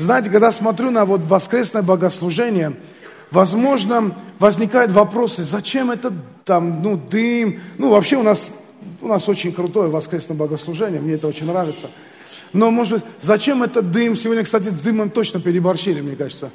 Знаете, когда смотрю на вот воскресное богослужение, возможно, возникают вопросы, зачем это там, ну, дым, ну, вообще у нас, у нас очень крутое воскресное богослужение, мне это очень нравится. Но, может быть, зачем этот дым? Сегодня, кстати, с дымом точно переборщили, мне кажется.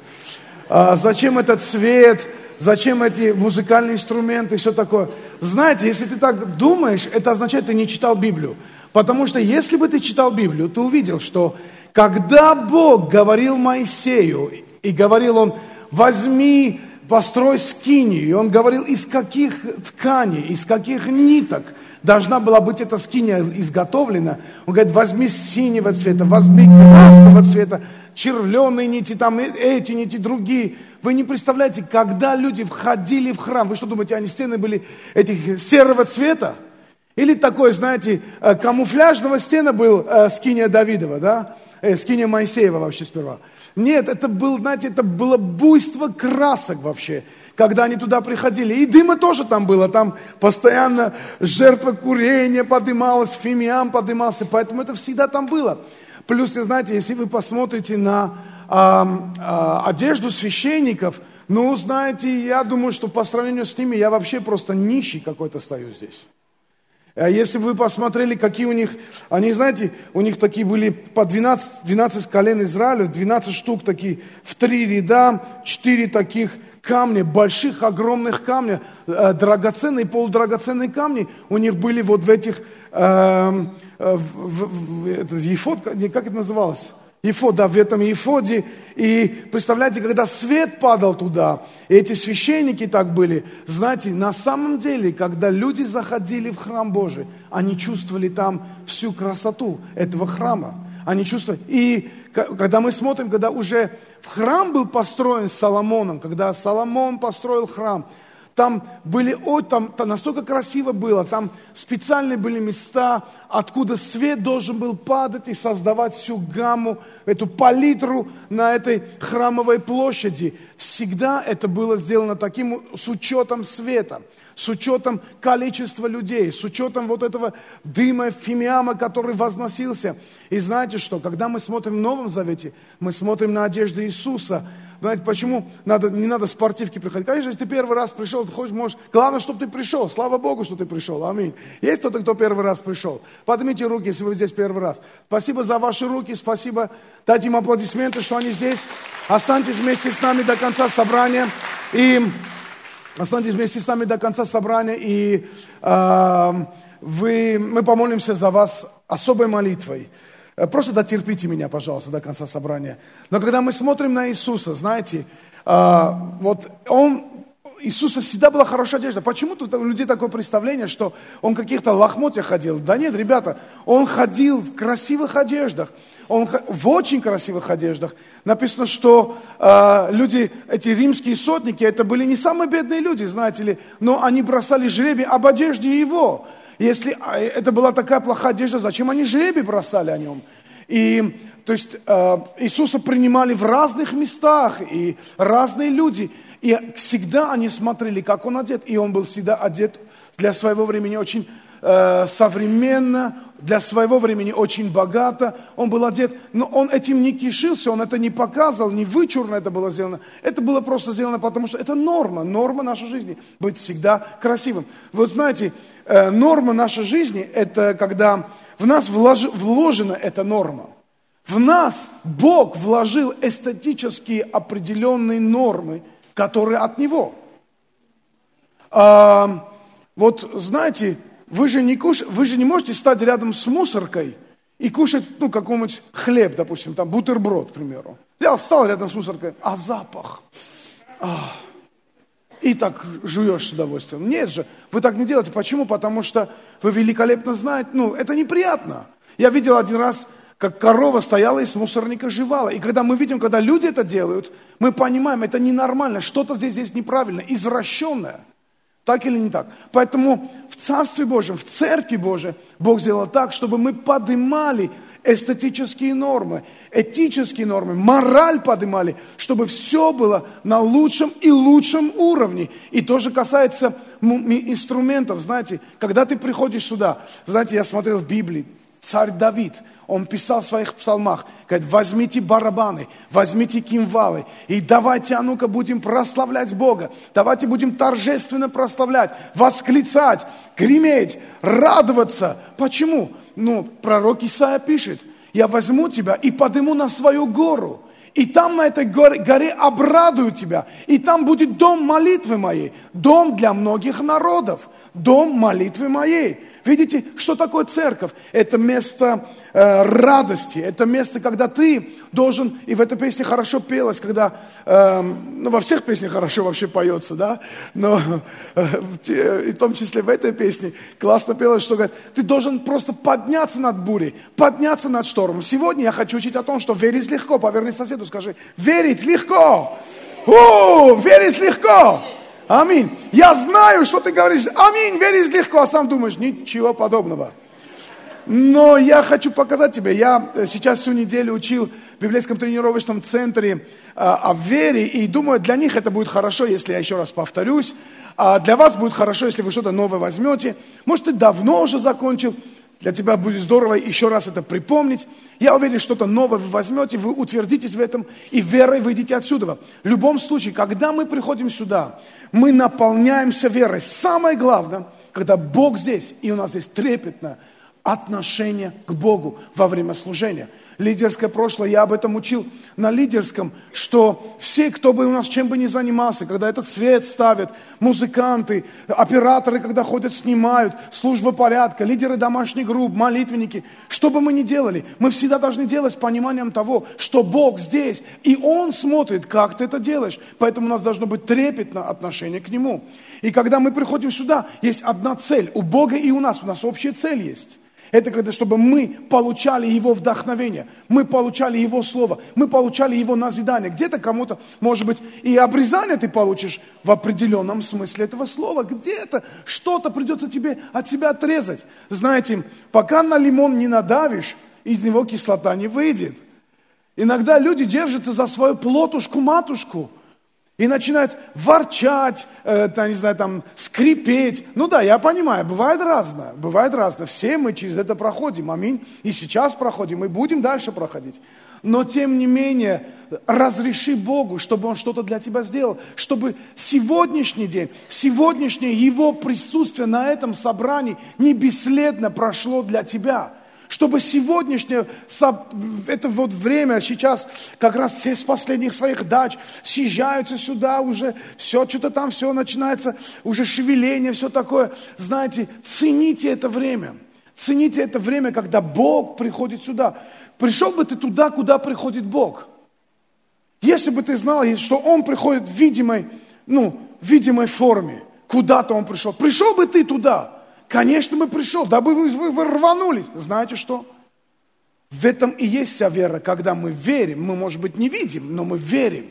А, зачем этот свет? Зачем эти музыкальные инструменты и все такое? Знаете, если ты так думаешь, это означает, ты не читал Библию. Потому что если бы ты читал Библию, ты увидел, что когда Бог говорил Моисею, и говорил он, возьми, построй скинию, и он говорил, из каких тканей, из каких ниток должна была быть эта скиния изготовлена. Он говорит, возьми синего цвета, возьми красного цвета, червленые нити, там эти нити, другие. Вы не представляете, когда люди входили в храм, вы что думаете, они стены были этих серого цвета? Или такой, знаете, э, камуфляжного стена был э, скиния Давидова, да? Э, скиния Моисеева вообще сперва. Нет, это был, знаете, это было буйство красок вообще, когда они туда приходили. И дыма тоже там было, там постоянно жертва курения подымалась, фимиам подымался, поэтому это всегда там было. Плюс, знаете, если вы посмотрите на а, а, одежду священников, ну, знаете, я думаю, что по сравнению с ними я вообще просто нищий какой-то стою здесь. А если вы посмотрели, какие у них, они, знаете, у них такие были по 12, 12 колен Израиля, 12 штук такие, в три ряда, 4 таких камня, больших, огромных камня, э, драгоценные, полудрагоценные камни у них были вот в этих, э, в, в, в, это, ефот, как это называлось? Ефод, да, в этом Ефоде. И представляете, когда свет падал туда, и эти священники так были, знаете, на самом деле, когда люди заходили в храм Божий, они чувствовали там всю красоту этого храма. Они чувствовали. И когда мы смотрим, когда уже храм был построен Соломоном, когда Соломон построил храм, там были, ой, там, там настолько красиво было, там специальные были места, откуда свет должен был падать и создавать всю гамму, эту палитру на этой храмовой площади. Всегда это было сделано таким, с учетом света, с учетом количества людей, с учетом вот этого дыма фимиама, который возносился. И знаете что, когда мы смотрим в Новом Завете, мы смотрим на одежду Иисуса – знаете, почему надо, не надо спортивки приходить? Конечно, если ты первый раз пришел, ты хочешь, можешь... Главное, чтобы ты пришел. Слава Богу, что ты пришел. Аминь. Есть кто-то, кто первый раз пришел? Поднимите руки, если вы здесь первый раз. Спасибо за ваши руки, спасибо. Дайте им аплодисменты, что они здесь. Останьтесь вместе с нами до конца собрания. И останьтесь вместе с нами до конца собрания. И э, вы, мы помолимся за вас особой молитвой. Э, просто дотерпите меня, пожалуйста, до конца собрания. Но когда мы смотрим на Иисуса, знаете, а, вот Он, Иисуса всегда была хорошая одежда. Почему-то у людей такое представление, что Он в каких-то лохмотьях ходил. Да нет, ребята, Он ходил в красивых одеждах. Он в очень красивых одеждах. Написано, что э, люди, эти римские сотники, это были не самые бедные люди, знаете ли, но они бросали жребий об одежде Его. Если а, это была такая плохая одежда, зачем они жребий бросали о нем? И, то есть, э, Иисуса принимали в разных местах, и разные люди. И всегда они смотрели, как он одет. И он был всегда одет для своего времени очень э, современно, для своего времени очень богато. Он был одет, но он этим не кишился, он это не показывал, не вычурно это было сделано. Это было просто сделано, потому что это норма, норма нашей жизни, быть всегда красивым. Вы знаете, Э, норма нашей жизни – это когда в нас вложена эта норма. В нас Бог вложил эстетические определенные нормы, которые от Него. А, вот знаете, вы же, не куш... вы же не можете стать рядом с мусоркой и кушать, ну, какой-нибудь хлеб, допустим, там, бутерброд, к примеру. Я встал рядом с мусоркой, а запах. Ах и так жуешь с удовольствием. Нет же, вы так не делаете. Почему? Потому что вы великолепно знаете, ну, это неприятно. Я видел один раз, как корова стояла из мусорника жевала. И когда мы видим, когда люди это делают, мы понимаем, это ненормально, что-то здесь здесь неправильно, извращенное. Так или не так? Поэтому в Царстве Божьем, в Церкви Божьей Бог сделал так, чтобы мы поднимали эстетические нормы, этические нормы, мораль поднимали, чтобы все было на лучшем и лучшем уровне. И тоже касается инструментов, знаете, когда ты приходишь сюда, знаете, я смотрел в Библии, царь Давид, он писал в своих псалмах, Говорит, возьмите барабаны, возьмите кимвалы, и давайте, а ну-ка, будем прославлять Бога. Давайте будем торжественно прославлять, восклицать, греметь, радоваться. Почему? Ну, пророк Исаия пишет, я возьму тебя и подниму на свою гору – и там на этой горе, горе обрадую тебя. И там будет дом молитвы моей, дом для многих народов, дом молитвы моей. Видите, что такое церковь? Это место э, радости, это место, когда ты должен, и в этой песне хорошо пелось, когда, э, ну во всех песнях хорошо вообще поется, да, но э, и в том числе в этой песне классно пелось, что говорит, ты должен просто подняться над бурей, подняться над штормом. Сегодня я хочу учить о том, что верить легко, поверни соседу, скажи, верить легко, у, верить легко. Аминь. Я знаю, что ты говоришь, аминь, веришь легко, а сам думаешь, ничего подобного. Но я хочу показать тебе, я сейчас всю неделю учил в библейском тренировочном центре а, о вере, и думаю, для них это будет хорошо, если я еще раз повторюсь, а для вас будет хорошо, если вы что-то новое возьмете. Может, ты давно уже закончил, для тебя будет здорово еще раз это припомнить. Я уверен, что-то новое вы возьмете, вы утвердитесь в этом и верой выйдете отсюда. В любом случае, когда мы приходим сюда, мы наполняемся верой. Самое главное, когда Бог здесь, и у нас есть трепетное отношение к Богу во время служения – лидерское прошлое, я об этом учил на лидерском, что все, кто бы у нас чем бы ни занимался, когда этот свет ставят, музыканты, операторы, когда ходят, снимают, служба порядка, лидеры домашних групп, молитвенники, что бы мы ни делали, мы всегда должны делать с пониманием того, что Бог здесь, и Он смотрит, как ты это делаешь. Поэтому у нас должно быть трепетное отношение к Нему. И когда мы приходим сюда, есть одна цель, у Бога и у нас, у нас общая цель есть. Это когда, чтобы мы получали Его вдохновение, мы получали Его Слово, мы получали Его назидание. Где-то кому-то, может быть, и обрезание ты получишь в определенном смысле этого слова. Где-то что-то придется тебе от себя отрезать. Знаете, пока на лимон не надавишь, из него кислота не выйдет. Иногда люди держатся за свою плотушку-матушку – и начинает ворчать, э, не знаю, там, скрипеть. Ну да, я понимаю, бывает разное, бывает разное. Все мы через это проходим, аминь. И сейчас проходим, и будем дальше проходить. Но тем не менее, разреши Богу, чтобы Он что-то для тебя сделал, чтобы сегодняшний день, сегодняшнее Его присутствие на этом собрании не бесследно прошло для тебя – чтобы сегодняшнее, это вот время, сейчас как раз все с последних своих дач съезжаются сюда уже, все, что-то там, все начинается, уже шевеление, все такое. Знаете, цените это время. Цените это время, когда Бог приходит сюда. Пришел бы ты туда, куда приходит Бог. Если бы ты знал, что Он приходит в видимой, ну, в видимой форме, куда-то Он пришел. Пришел бы ты туда – Конечно, мы пришел, дабы вы, вы, вы рванулись. Знаете что? В этом и есть вся вера. Когда мы верим, мы, может быть, не видим, но мы верим.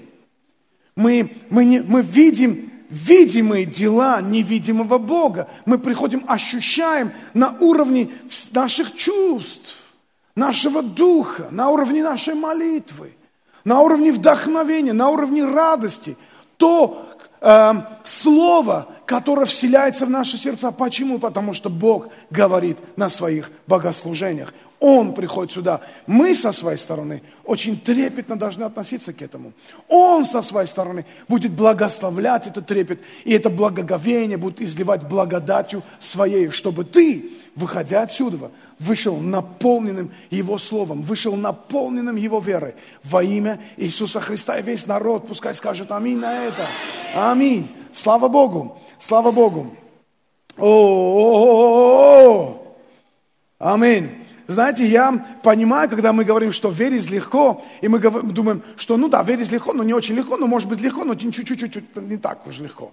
Мы, мы, не, мы видим видимые дела невидимого Бога. Мы приходим, ощущаем на уровне наших чувств, нашего духа, на уровне нашей молитвы, на уровне вдохновения, на уровне радости. То э, слово, которое вселяется в наши сердца. Почему? Потому что Бог говорит на своих богослужениях. Он приходит сюда. Мы со своей стороны очень трепетно должны относиться к этому. Он со своей стороны будет благословлять этот трепет, и это благоговение будет изливать благодатью своей, чтобы ты, выходя отсюда, вышел наполненным Его Словом, вышел наполненным Его верой во имя Иисуса Христа. И весь народ пускай скажет аминь на это. Аминь. Слава Богу. Слава Богу. О, Аминь. Знаете, я понимаю, когда мы говорим, что верить легко, и мы думаем, что ну да, верить легко, но не очень легко, но может быть легко, но чуть-чуть не так уж легко.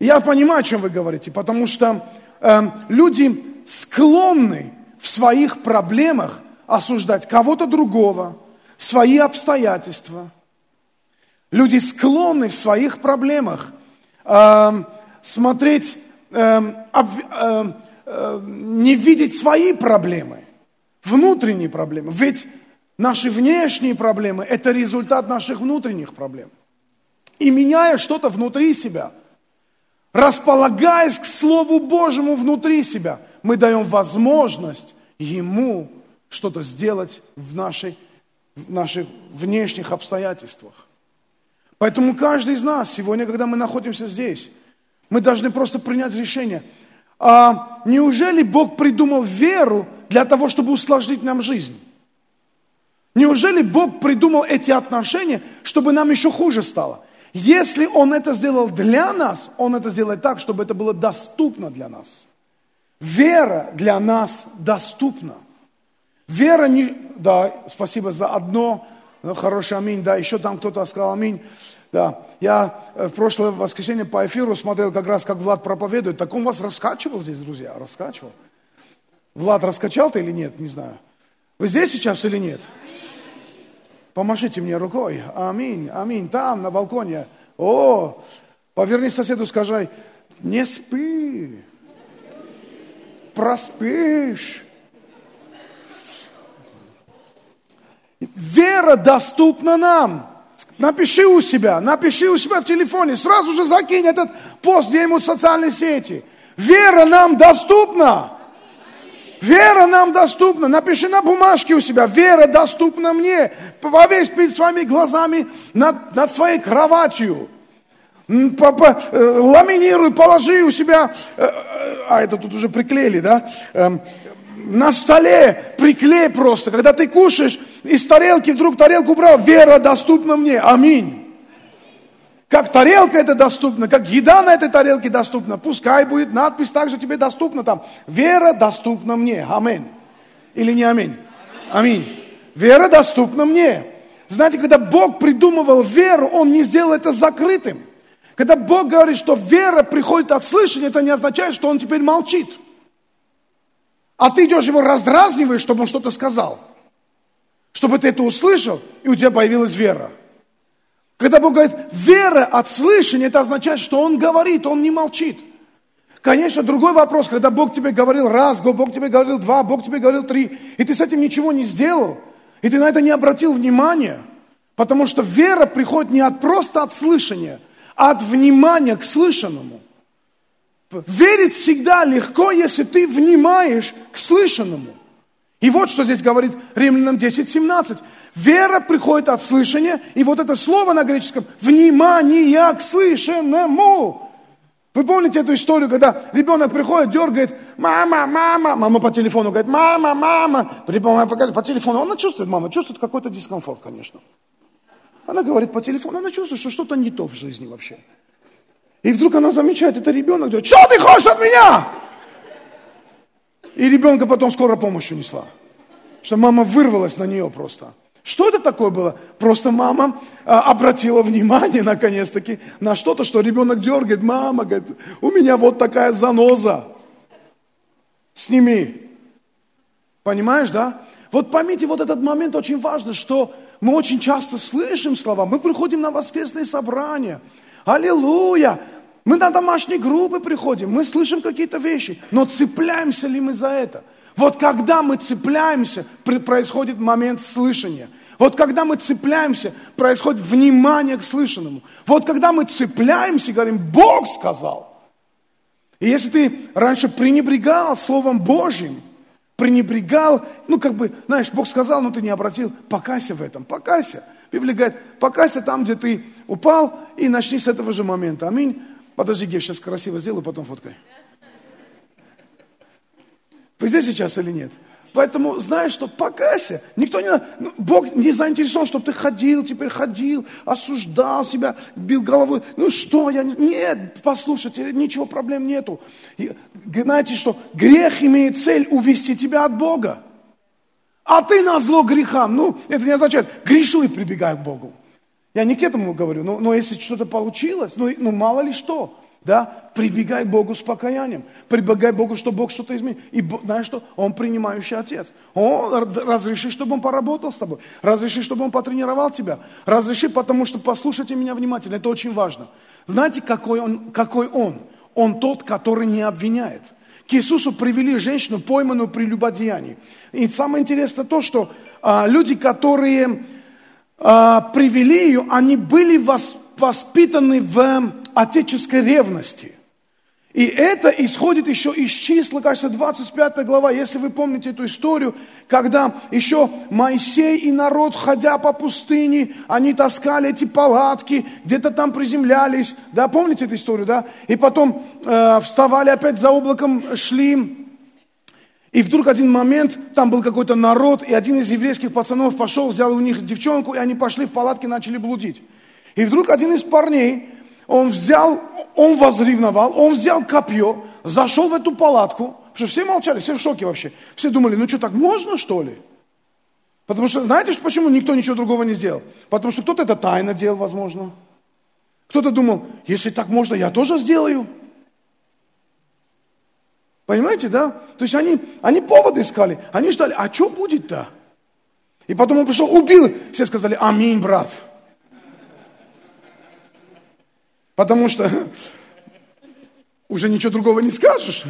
я понимаю, о чем вы говорите, потому что э, люди склонны в своих проблемах осуждать кого-то другого, свои обстоятельства. Люди склонны в своих проблемах э, смотреть, э, об, э, э, не видеть свои проблемы, внутренние проблемы. Ведь наши внешние проблемы – это результат наших внутренних проблем. И меняя что-то внутри себя, располагаясь к Слову Божьему внутри себя – мы даем возможность Ему что-то сделать в, нашей, в наших внешних обстоятельствах. Поэтому каждый из нас сегодня, когда мы находимся здесь, мы должны просто принять решение. А неужели Бог придумал веру для того, чтобы усложнить нам жизнь? Неужели Бог придумал эти отношения, чтобы нам еще хуже стало? Если Он это сделал для нас, Он это сделает так, чтобы это было доступно для нас. Вера для нас доступна. Вера не... Да, спасибо за одно. Ну, хороший аминь. Да, еще там кто-то сказал аминь. Да, я э, в прошлое воскресенье по эфиру смотрел как раз, как Влад проповедует. Так он вас раскачивал здесь, друзья, раскачивал. Влад, раскачал ты или нет, не знаю. Вы здесь сейчас или нет? Помашите мне рукой. Аминь, аминь. Там, на балконе. О, поверни соседу, скажи, не спи. Проспишь. Вера доступна нам. Напиши у себя, напиши у себя в телефоне, сразу же закинь этот пост где-нибудь в социальной сети. Вера нам доступна. Вера нам доступна. Напиши на бумажке у себя. Вера доступна мне. Повесь перед своими глазами над, над своей кроватью. Э, ламинируй, положи у себя. Э, э, а это тут уже приклеили, да? На столе приклей просто. Когда ты кушаешь, из тарелки вдруг тарелку убрал, вера доступна мне. Аминь. Как тарелка это доступна, как еда на этой тарелке доступна, пускай будет надпись также тебе доступна там. Вера доступна мне. Аминь. Или не аминь? Аминь. Вера доступна мне. Знаете, когда Бог придумывал веру, Он не сделал это закрытым. Когда Бог говорит, что вера приходит от слышания, это не означает, что Он теперь молчит. А ты идешь его раздразниваешь, чтобы он что-то сказал. Чтобы ты это услышал, и у тебя появилась вера. Когда Бог говорит, вера от слышания, это означает, что Он говорит, Он не молчит. Конечно, другой вопрос, когда Бог тебе говорил раз, Бог тебе говорил два, Бог тебе говорил три, и ты с этим ничего не сделал, и ты на это не обратил внимания, потому что вера приходит не от просто от слышания, а от внимания к слышанному. Верить всегда легко, если ты внимаешь к слышанному. И вот что здесь говорит Римлянам 10, 17. Вера приходит от слышания, и вот это слово на греческом – внимание к слышанному. Вы помните эту историю, когда ребенок приходит, дергает, мама, мама, мама по телефону говорит, мама, мама, по телефону, она чувствует, мама чувствует какой-то дискомфорт, конечно. Она говорит по телефону, она чувствует, что что-то не то в жизни вообще. И вдруг она замечает, это ребенок, говорит, что ты хочешь от меня? И ребенка потом скоро помощь унесла. Что мама вырвалась на нее просто. Что это такое было? Просто мама а, обратила внимание, наконец-таки, на что-то, что ребенок дергает. Мама, говорит, у меня вот такая заноза. Сними. Понимаешь, да? Вот поймите, вот этот момент очень важно, что мы очень часто слышим слова, мы приходим на воскресные собрания, Аллилуйя! Мы на домашние группы приходим, мы слышим какие-то вещи, но цепляемся ли мы за это? Вот когда мы цепляемся, происходит момент слышания. Вот когда мы цепляемся, происходит внимание к слышанному. Вот когда мы цепляемся говорим, Бог сказал. И если ты раньше пренебрегал Словом Божьим, пренебрегал, ну как бы, знаешь, Бог сказал, но ты не обратил, покайся в этом, покайся. Библия говорит, покайся там, где ты упал, и начни с этого же момента. Аминь. Подожди, Гев, сейчас красиво сделаю, потом фоткай. Вы здесь сейчас или нет? Поэтому знаешь, что покайся. Никто не... Ну, Бог не заинтересован, чтобы ты ходил, теперь ходил, осуждал себя, бил головой. Ну что, я... Нет, послушайте, ничего проблем нету. И, знаете что? Грех имеет цель увести тебя от Бога. А ты на зло грехам. Ну, это не означает, грешу и прибегай к Богу. Я не к этому говорю, но, но если что-то получилось, ну, ну мало ли что, да, прибегай к Богу с покаянием, прибегай к Богу, что Бог что-то изменит. И знаешь что? Он принимающий отец. Он разреши, чтобы он поработал с тобой, разреши, чтобы он потренировал тебя, разреши, потому что послушайте меня внимательно, это очень важно. Знаете, какой он? Какой он? Он тот, который не обвиняет. К Иисусу привели женщину, пойманную при любодеянии. И самое интересное то, что а, люди, которые а, привели ее, они были воспитаны в отеческой ревности. И это исходит еще из числа, кажется, 25 глава, если вы помните эту историю, когда еще Моисей и народ, ходя по пустыне, они таскали эти палатки, где-то там приземлялись, да, помните эту историю, да? И потом э, вставали опять за облаком, шли, и вдруг один момент, там был какой-то народ, и один из еврейских пацанов пошел, взял у них девчонку, и они пошли в палатки, начали блудить. И вдруг один из парней, он взял, он возревновал, он взял копье, зашел в эту палатку, потому что все молчали, все в шоке вообще. Все думали, ну что, так можно что ли? Потому что, знаете, почему никто ничего другого не сделал? Потому что кто-то это тайно делал, возможно. Кто-то думал, если так можно, я тоже сделаю. Понимаете, да? То есть они, они поводы искали, они ждали, а что будет-то? И потом он пришел, убил, все сказали, аминь, брат. Потому что уже ничего другого не скажешь.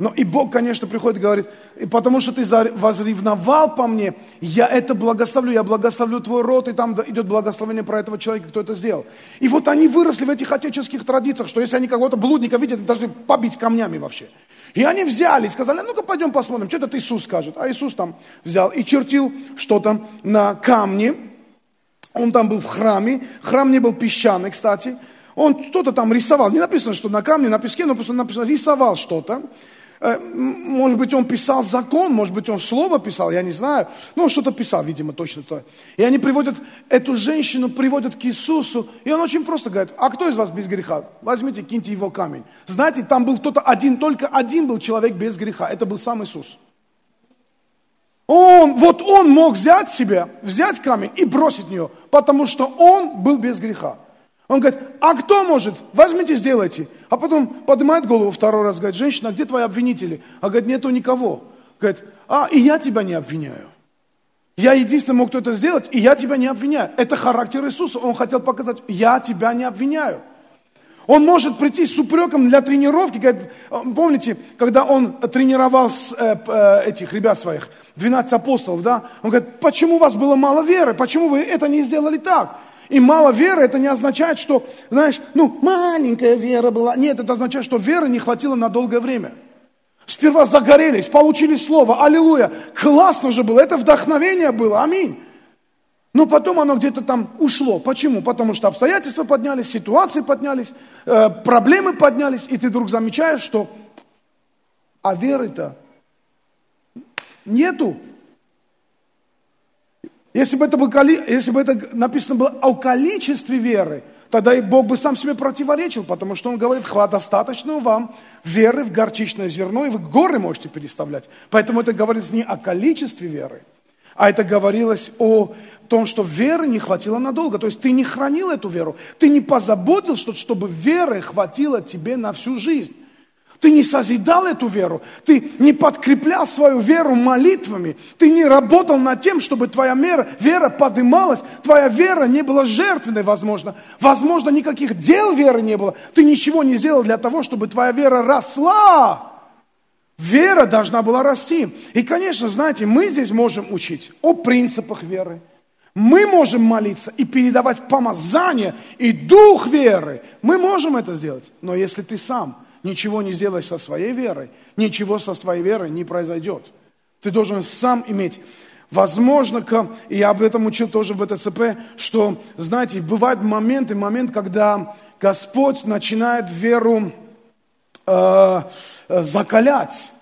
Но и Бог, конечно, приходит и говорит, и потому что ты возревновал по мне, я это благословлю, я благословлю твой род, и там идет благословение про этого человека, кто это сделал. И вот они выросли в этих отеческих традициях, что если они кого-то блудника видят, они должны побить камнями вообще. И они взяли и сказали, ну-ка пойдем посмотрим, что этот Иисус скажет. А Иисус там взял и чертил что-то на камне, он там был в храме, храм не был песчаный, кстати. Он что-то там рисовал. Не написано, что на камне, на песке, но просто написано, рисовал что-то. Э, может быть, он писал закон, может быть, он слово писал, я не знаю. Ну, что-то писал, видимо, точно то. И они приводят, эту женщину приводят к Иисусу, и он очень просто говорит, а кто из вас без греха? Возьмите, киньте его камень. Знаете, там был кто-то один, только один был человек без греха, это был сам Иисус. Он, вот он мог взять себя, взять камень и бросить в нее, потому что он был без греха. Он говорит, а кто может? Возьмите, сделайте. А потом поднимает голову второй раз, говорит, женщина, где твои обвинители? А говорит, нету никого. Говорит, а, и я тебя не обвиняю. Я единственный мог кто это сделать, и я тебя не обвиняю. Это характер Иисуса. Он хотел показать, я тебя не обвиняю. Он может прийти с упреком для тренировки. Помните, когда он тренировал э, э, этих ребят своих, 12 апостолов, да? Он говорит, почему у вас было мало веры? Почему вы это не сделали так? И мало веры, это не означает, что, знаешь, ну, маленькая вера была. Нет, это означает, что веры не хватило на долгое время. Сперва загорелись, получили слово, аллилуйя. Классно же было, это вдохновение было, аминь. Но потом оно где-то там ушло. Почему? Потому что обстоятельства поднялись, ситуации поднялись, э, проблемы поднялись, и ты вдруг замечаешь, что а веры-то нету. Если бы, это было, если бы это написано было о количестве веры, тогда и Бог бы сам себе противоречил, потому что Он говорит, хват достаточно вам веры в горчичное зерно, и вы горы можете переставлять. Поэтому это говорится не о количестве веры, а это говорилось о том, что веры не хватило надолго. То есть ты не хранил эту веру, ты не позаботился, чтобы веры хватило тебе на всю жизнь. Ты не созидал эту веру, ты не подкреплял свою веру молитвами, ты не работал над тем, чтобы твоя вера, вера подымалась, твоя вера не была жертвенной, возможно. Возможно, никаких дел веры не было. Ты ничего не сделал для того, чтобы твоя вера росла. Вера должна была расти. И, конечно, знаете, мы здесь можем учить о принципах веры. Мы можем молиться и передавать помазание и дух веры. Мы можем это сделать. Но если ты сам ничего не сделаешь со своей верой, ничего со своей верой не произойдет. Ты должен сам иметь Возможно, и я об этом учил тоже в ВТЦП, что, знаете, бывают моменты, момент, когда Господь начинает веру э, закалять.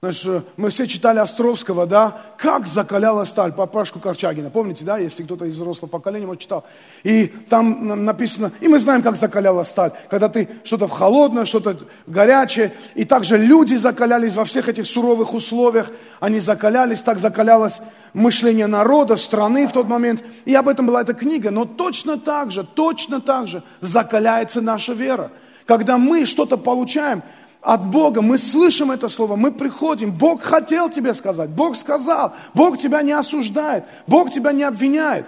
Значит, мы все читали Островского, да, как закаляла сталь, папашку Корчагина. Помните, да, если кто-то из взрослого поколения его читал. И там написано, и мы знаем, как закаляла сталь. Когда ты что-то в холодное, что-то горячее. И также люди закалялись во всех этих суровых условиях. Они закалялись, так закалялось мышление народа, страны в тот момент. И об этом была эта книга. Но точно так же, точно так же закаляется наша вера. Когда мы что-то получаем, от Бога, мы слышим это слово, мы приходим, Бог хотел тебе сказать, Бог сказал, Бог тебя не осуждает, Бог тебя не обвиняет.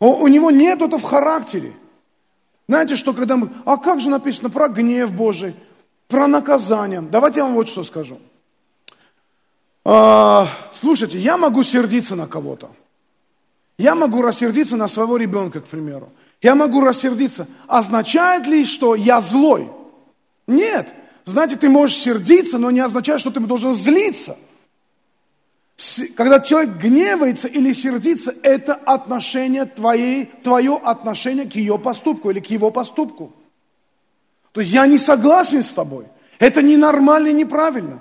У, него нет это в характере. Знаете, что когда мы... А как же написано про гнев Божий, про наказание? Давайте я вам вот что скажу. А, слушайте, я могу сердиться на кого-то. Я могу рассердиться на своего ребенка, к примеру. Я могу рассердиться. Означает ли, что я злой? Нет. Знаете, ты можешь сердиться, но не означает, что ты должен злиться. Когда человек гневается или сердится, это отношение твоей, твое отношение к ее поступку или к его поступку. То есть я не согласен с тобой. Это ненормально и неправильно.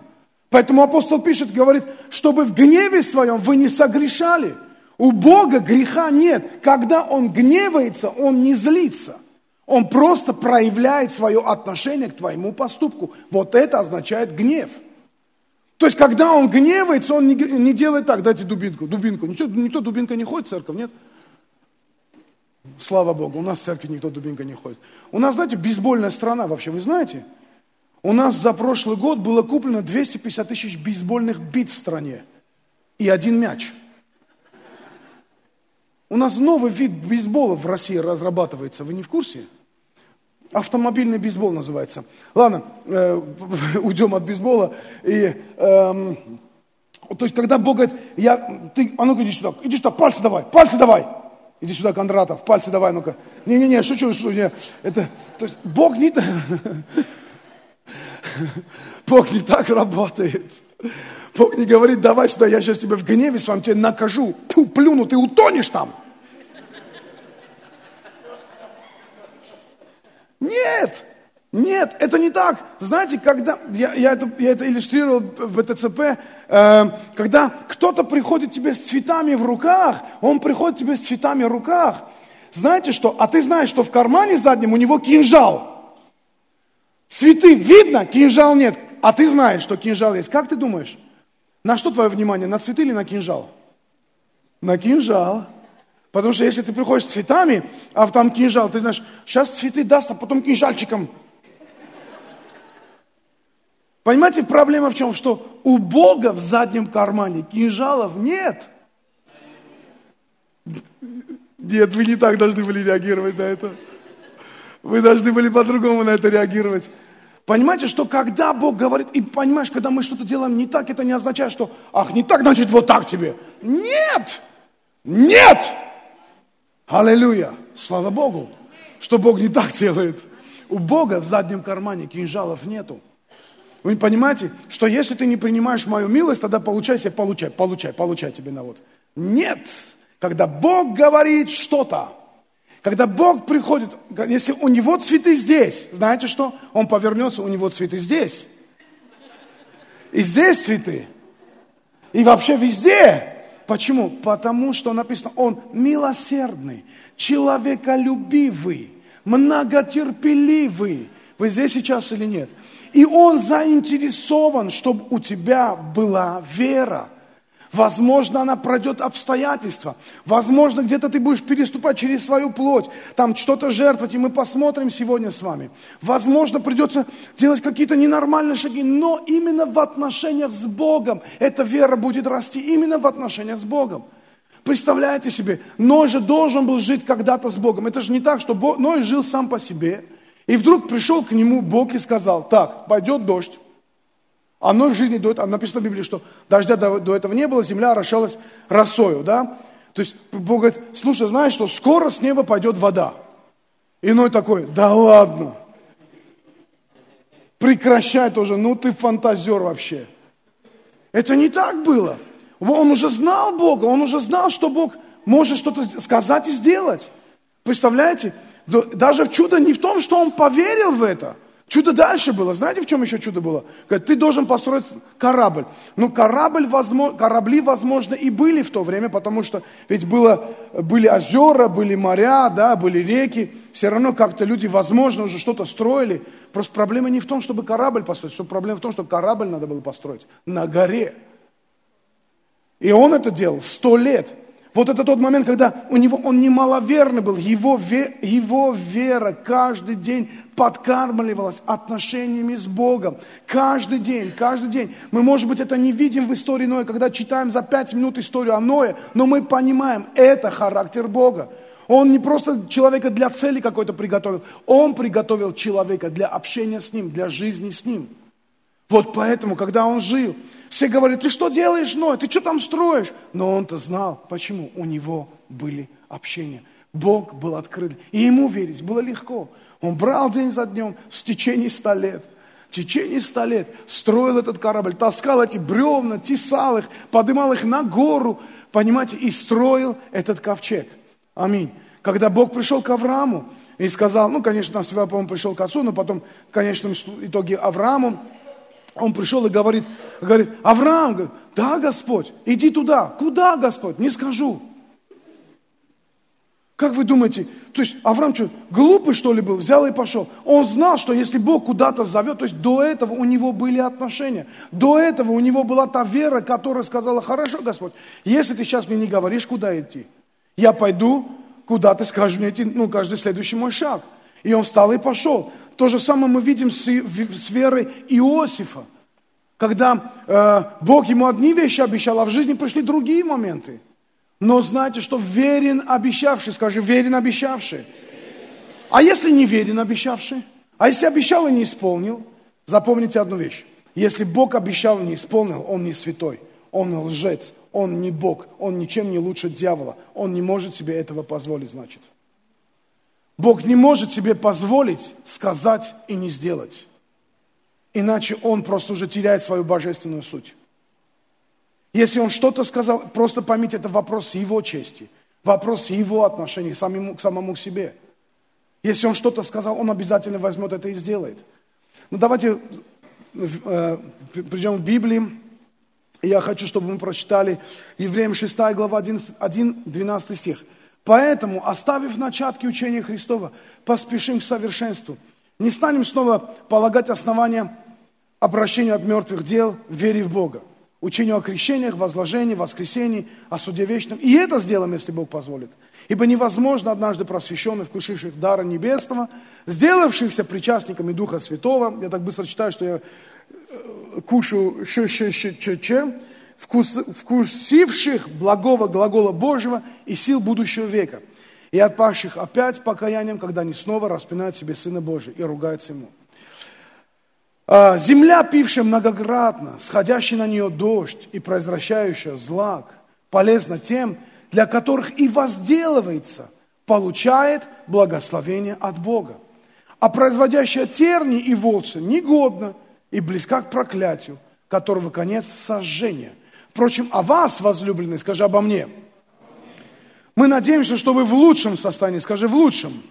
Поэтому апостол пишет, говорит, чтобы в гневе своем вы не согрешали. У Бога греха нет. Когда Он гневается, Он не злится. Он просто проявляет свое отношение к твоему поступку. Вот это означает гнев. То есть, когда он гневается, он не, делает так, дайте дубинку, дубинку. Ничего, никто дубинка не ходит в церковь, нет? Слава Богу, у нас в церкви никто дубинка не ходит. У нас, знаете, бейсбольная страна вообще, вы знаете? У нас за прошлый год было куплено 250 тысяч бейсбольных бит в стране и один мяч. У нас новый вид бейсбола в России разрабатывается, вы не в курсе? Автомобильный бейсбол называется. Ладно, э, уйдем от бейсбола. И, э, то есть, когда Бог говорит, я, ты, а ну-ка иди сюда, иди сюда, пальцы давай, пальцы давай. Иди сюда, Кондратов, пальцы давай, ну-ка. Не-не-не, шучу, шучу, не. Это, то есть, Бог не... Бог не так работает. Бог не говорит, давай сюда, я сейчас тебя в гневе с вами тебя накажу. Ту, плюну, ты утонешь там. Нет, нет, это не так. Знаете, когда, я, я, это, я это иллюстрировал в ТЦП, э, когда кто-то приходит тебе с цветами в руках, он приходит тебе с цветами в руках, знаете что, а ты знаешь, что в кармане заднем у него кинжал. Цветы видно, кинжал нет. А ты знаешь, что кинжал есть. Как ты думаешь? На что твое внимание? На цветы или на кинжал? На кинжал. Потому что если ты приходишь с цветами, а там кинжал, ты знаешь, сейчас цветы даст, а потом кинжальчиком. Понимаете, проблема в чем? Что у Бога в заднем кармане кинжалов нет. Нет, вы не так должны были реагировать на это. Вы должны были по-другому на это реагировать. Понимаете, что когда Бог говорит, и понимаешь, когда мы что-то делаем не так, это не означает, что, ах, не так, значит, вот так тебе. Нет! Нет! Аллилуйя! Слава Богу, что Бог не так делает. У Бога в заднем кармане кинжалов нету. Вы понимаете, что если ты не принимаешь мою милость, тогда получай себе, получай, получай, получай тебе на вот. Нет! Когда Бог говорит что-то, когда Бог приходит, если у него цветы здесь, знаете что? Он повернется, у него цветы здесь. И здесь цветы. И вообще везде. Почему? Потому что написано, он милосердный, человеколюбивый, многотерпеливый. Вы здесь сейчас или нет? И он заинтересован, чтобы у тебя была вера. Возможно, она пройдет обстоятельства. Возможно, где-то ты будешь переступать через свою плоть, там что-то жертвовать, и мы посмотрим сегодня с вами. Возможно, придется делать какие-то ненормальные шаги, но именно в отношениях с Богом эта вера будет расти, именно в отношениях с Богом. Представляете себе, Ной же должен был жить когда-то с Богом. Это же не так, что Бог, Ной жил сам по себе, и вдруг пришел к нему Бог и сказал, так, пойдет дождь, оно в жизни до этого, написано в Библии, что дождя до, до этого не было, земля орошалась росою, да? То есть Бог говорит, слушай, знаешь что, скоро с неба пойдет вода. Иной такой, да ладно, прекращай тоже, ну ты фантазер вообще. Это не так было. Он уже знал Бога, он уже знал, что Бог может что-то сказать и сделать. Представляете? Даже чудо не в том, что он поверил в это – Чудо дальше было. Знаете, в чем еще чудо было? Говорит, ты должен построить корабль. Ну, корабль, возможно, корабли, возможно, и были в то время, потому что ведь было, были озера, были моря, да, были реки. Все равно как-то люди, возможно, уже что-то строили. Просто проблема не в том, чтобы корабль построить, что проблема в том, что корабль надо было построить на горе. И он это делал сто лет. Вот это тот момент, когда у него, он немаловерный был, его, его вера каждый день подкармливалась отношениями с Богом. Каждый день, каждый день. Мы, может быть, это не видим в истории Ноя, когда читаем за пять минут историю о Ное, но мы понимаем, это характер Бога. Он не просто человека для цели какой-то приготовил, он приготовил человека для общения с ним, для жизни с ним. Вот поэтому, когда он жил, все говорят, ты что делаешь, Ной, ты что там строишь? Но он-то знал, почему у него были общения. Бог был открыт, и ему верить было легко. Он брал день за днем в течение ста лет. в течение ста лет строил этот корабль, таскал эти бревна, тесал их, поднимал их на гору, понимаете, и строил этот ковчег. Аминь. Когда Бог пришел к Аврааму и сказал, ну, конечно, сперва, по-моему, пришел к отцу, но потом, в конечном итоге, Аврааму, он пришел и говорит, говорит, Авраам, говорит, да, Господь, иди туда. Куда, Господь? Не скажу. Как вы думаете, то есть Авраам что, глупый что ли был? Взял и пошел. Он знал, что если Бог куда-то зовет, то есть до этого у него были отношения. До этого у него была та вера, которая сказала, хорошо, Господь, если ты сейчас мне не говоришь, куда идти, я пойду, куда ты скажешь мне идти, ну, каждый следующий мой шаг. И он встал и пошел. То же самое мы видим с, с верой Иосифа. Когда э, Бог ему одни вещи обещал, а в жизни пришли другие моменты. Но знаете, что верен обещавший, скажи, верен обещавший. А если не верен обещавший? А если обещал и не исполнил? Запомните одну вещь. Если Бог обещал и не исполнил, Он не святой, Он лжец, Он не Бог, Он ничем не лучше дьявола. Он не может себе этого позволить, значит. Бог не может себе позволить сказать и не сделать. Иначе Он просто уже теряет свою божественную суть. Если он что-то сказал, просто поймите, это вопрос его чести, вопрос его отношений к самому, к самому себе. Если он что-то сказал, он обязательно возьмет это и сделает. Ну давайте э, придем к Библии. Я хочу, чтобы мы прочитали Евреям 6 глава 11, 1, 12 стих. Поэтому, оставив начатки учения Христова, поспешим к совершенству. Не станем снова полагать основания обращению от мертвых дел, вере в Бога учению о крещениях, возложении, воскресении, о суде вечном. И это сделаем, если Бог позволит. Ибо невозможно однажды просвещенных, вкушивших дара небесного, сделавшихся причастниками Духа Святого, я так быстро читаю, что я э, кушаю ш ш ш ч ч вкус, вкусивших благого глагола Божьего и сил будущего века, и отпавших опять покаянием, когда они снова распинают себе Сына Божия и ругаются Ему. А, земля, пившая многократно, сходящий на нее дождь и произвращающая злак, полезна тем, для которых и возделывается, получает благословение от Бога. А производящая терни и волцы негодна и близка к проклятию, которого конец сожжения. Впрочем, о вас, возлюбленный, скажи обо мне. Мы надеемся, что вы в лучшем состоянии, скажи в лучшем.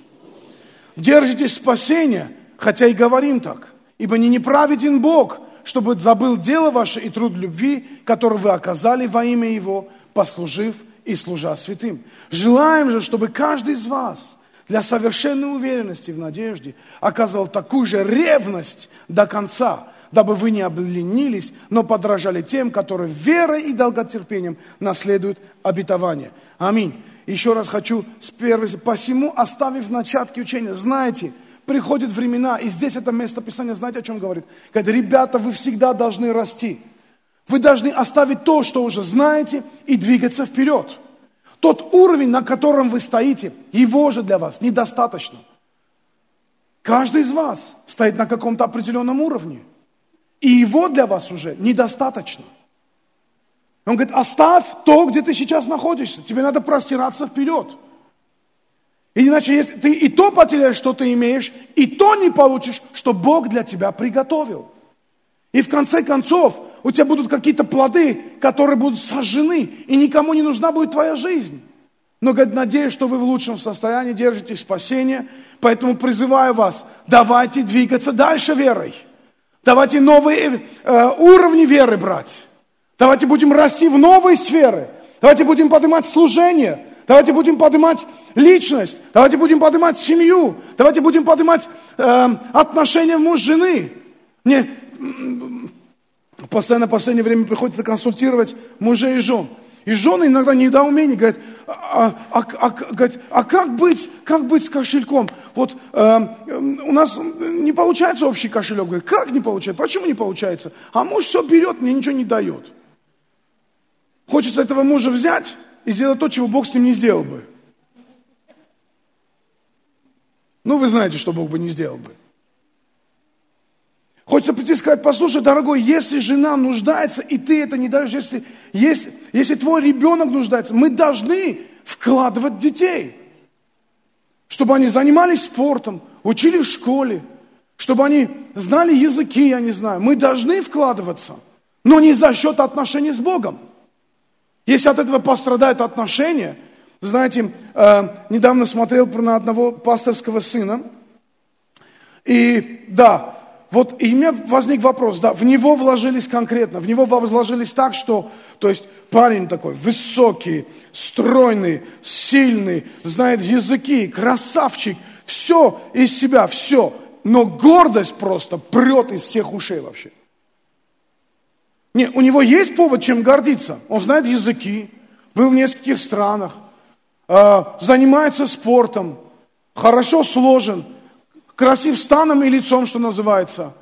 Держитесь спасения, хотя и говорим так – Ибо не неправеден Бог, чтобы забыл дело ваше и труд любви, который вы оказали во имя Его, послужив и служа святым. Желаем же, чтобы каждый из вас для совершенной уверенности в надежде оказывал такую же ревность до конца, дабы вы не обленились, но подражали тем, которые верой и долготерпением наследуют обетование. Аминь. Еще раз хочу с первой, посему, оставив начатки учения, знаете, приходят времена, и здесь это место Писания, знаете, о чем говорит? Говорит, ребята, вы всегда должны расти. Вы должны оставить то, что уже знаете, и двигаться вперед. Тот уровень, на котором вы стоите, его же для вас недостаточно. Каждый из вас стоит на каком-то определенном уровне. И его для вас уже недостаточно. Он говорит, оставь то, где ты сейчас находишься. Тебе надо простираться вперед. Иначе, если ты и то потеряешь, что ты имеешь, и то не получишь, что Бог для тебя приготовил. И в конце концов, у тебя будут какие-то плоды, которые будут сожжены, и никому не нужна будет твоя жизнь. Но, говорит, надеюсь, что вы в лучшем состоянии держите спасение, поэтому призываю вас, давайте двигаться дальше верой. Давайте новые э, уровни веры брать. Давайте будем расти в новые сферы. Давайте будем поднимать служение. Давайте будем поднимать личность. Давайте будем поднимать семью. Давайте будем поднимать э, отношения муж-жены. Мне постоянно в последнее время приходится консультировать мужей и жен. И жены иногда недоумение говорят, а, а, а, а как, быть, как быть с кошельком? Вот э, у нас не получается общий кошелек. Говорят, как не получается? Почему не получается? А муж все берет, мне ничего не дает. Хочется этого мужа взять, и сделать то, чего Бог с ним не сделал бы. Ну, вы знаете, что Бог бы не сделал бы. Хочется прийти и сказать, послушай, дорогой, если жена нуждается, и ты это не даешь, если, если, если твой ребенок нуждается, мы должны вкладывать детей, чтобы они занимались спортом, учили в школе, чтобы они знали языки, я не знаю. Мы должны вкладываться, но не за счет отношений с Богом. Если от этого пострадают отношения, знаете, э, недавно смотрел на одного пасторского сына, и да, вот и у меня возник вопрос, да, в него вложились конкретно, в него вложились так, что, то есть парень такой высокий, стройный, сильный, знает языки, красавчик, все из себя, все, но гордость просто прет из всех ушей вообще. Не, у него есть повод чем гордиться. Он знает языки, был в нескольких странах, э, занимается спортом, хорошо сложен, красив станом и лицом, что называется.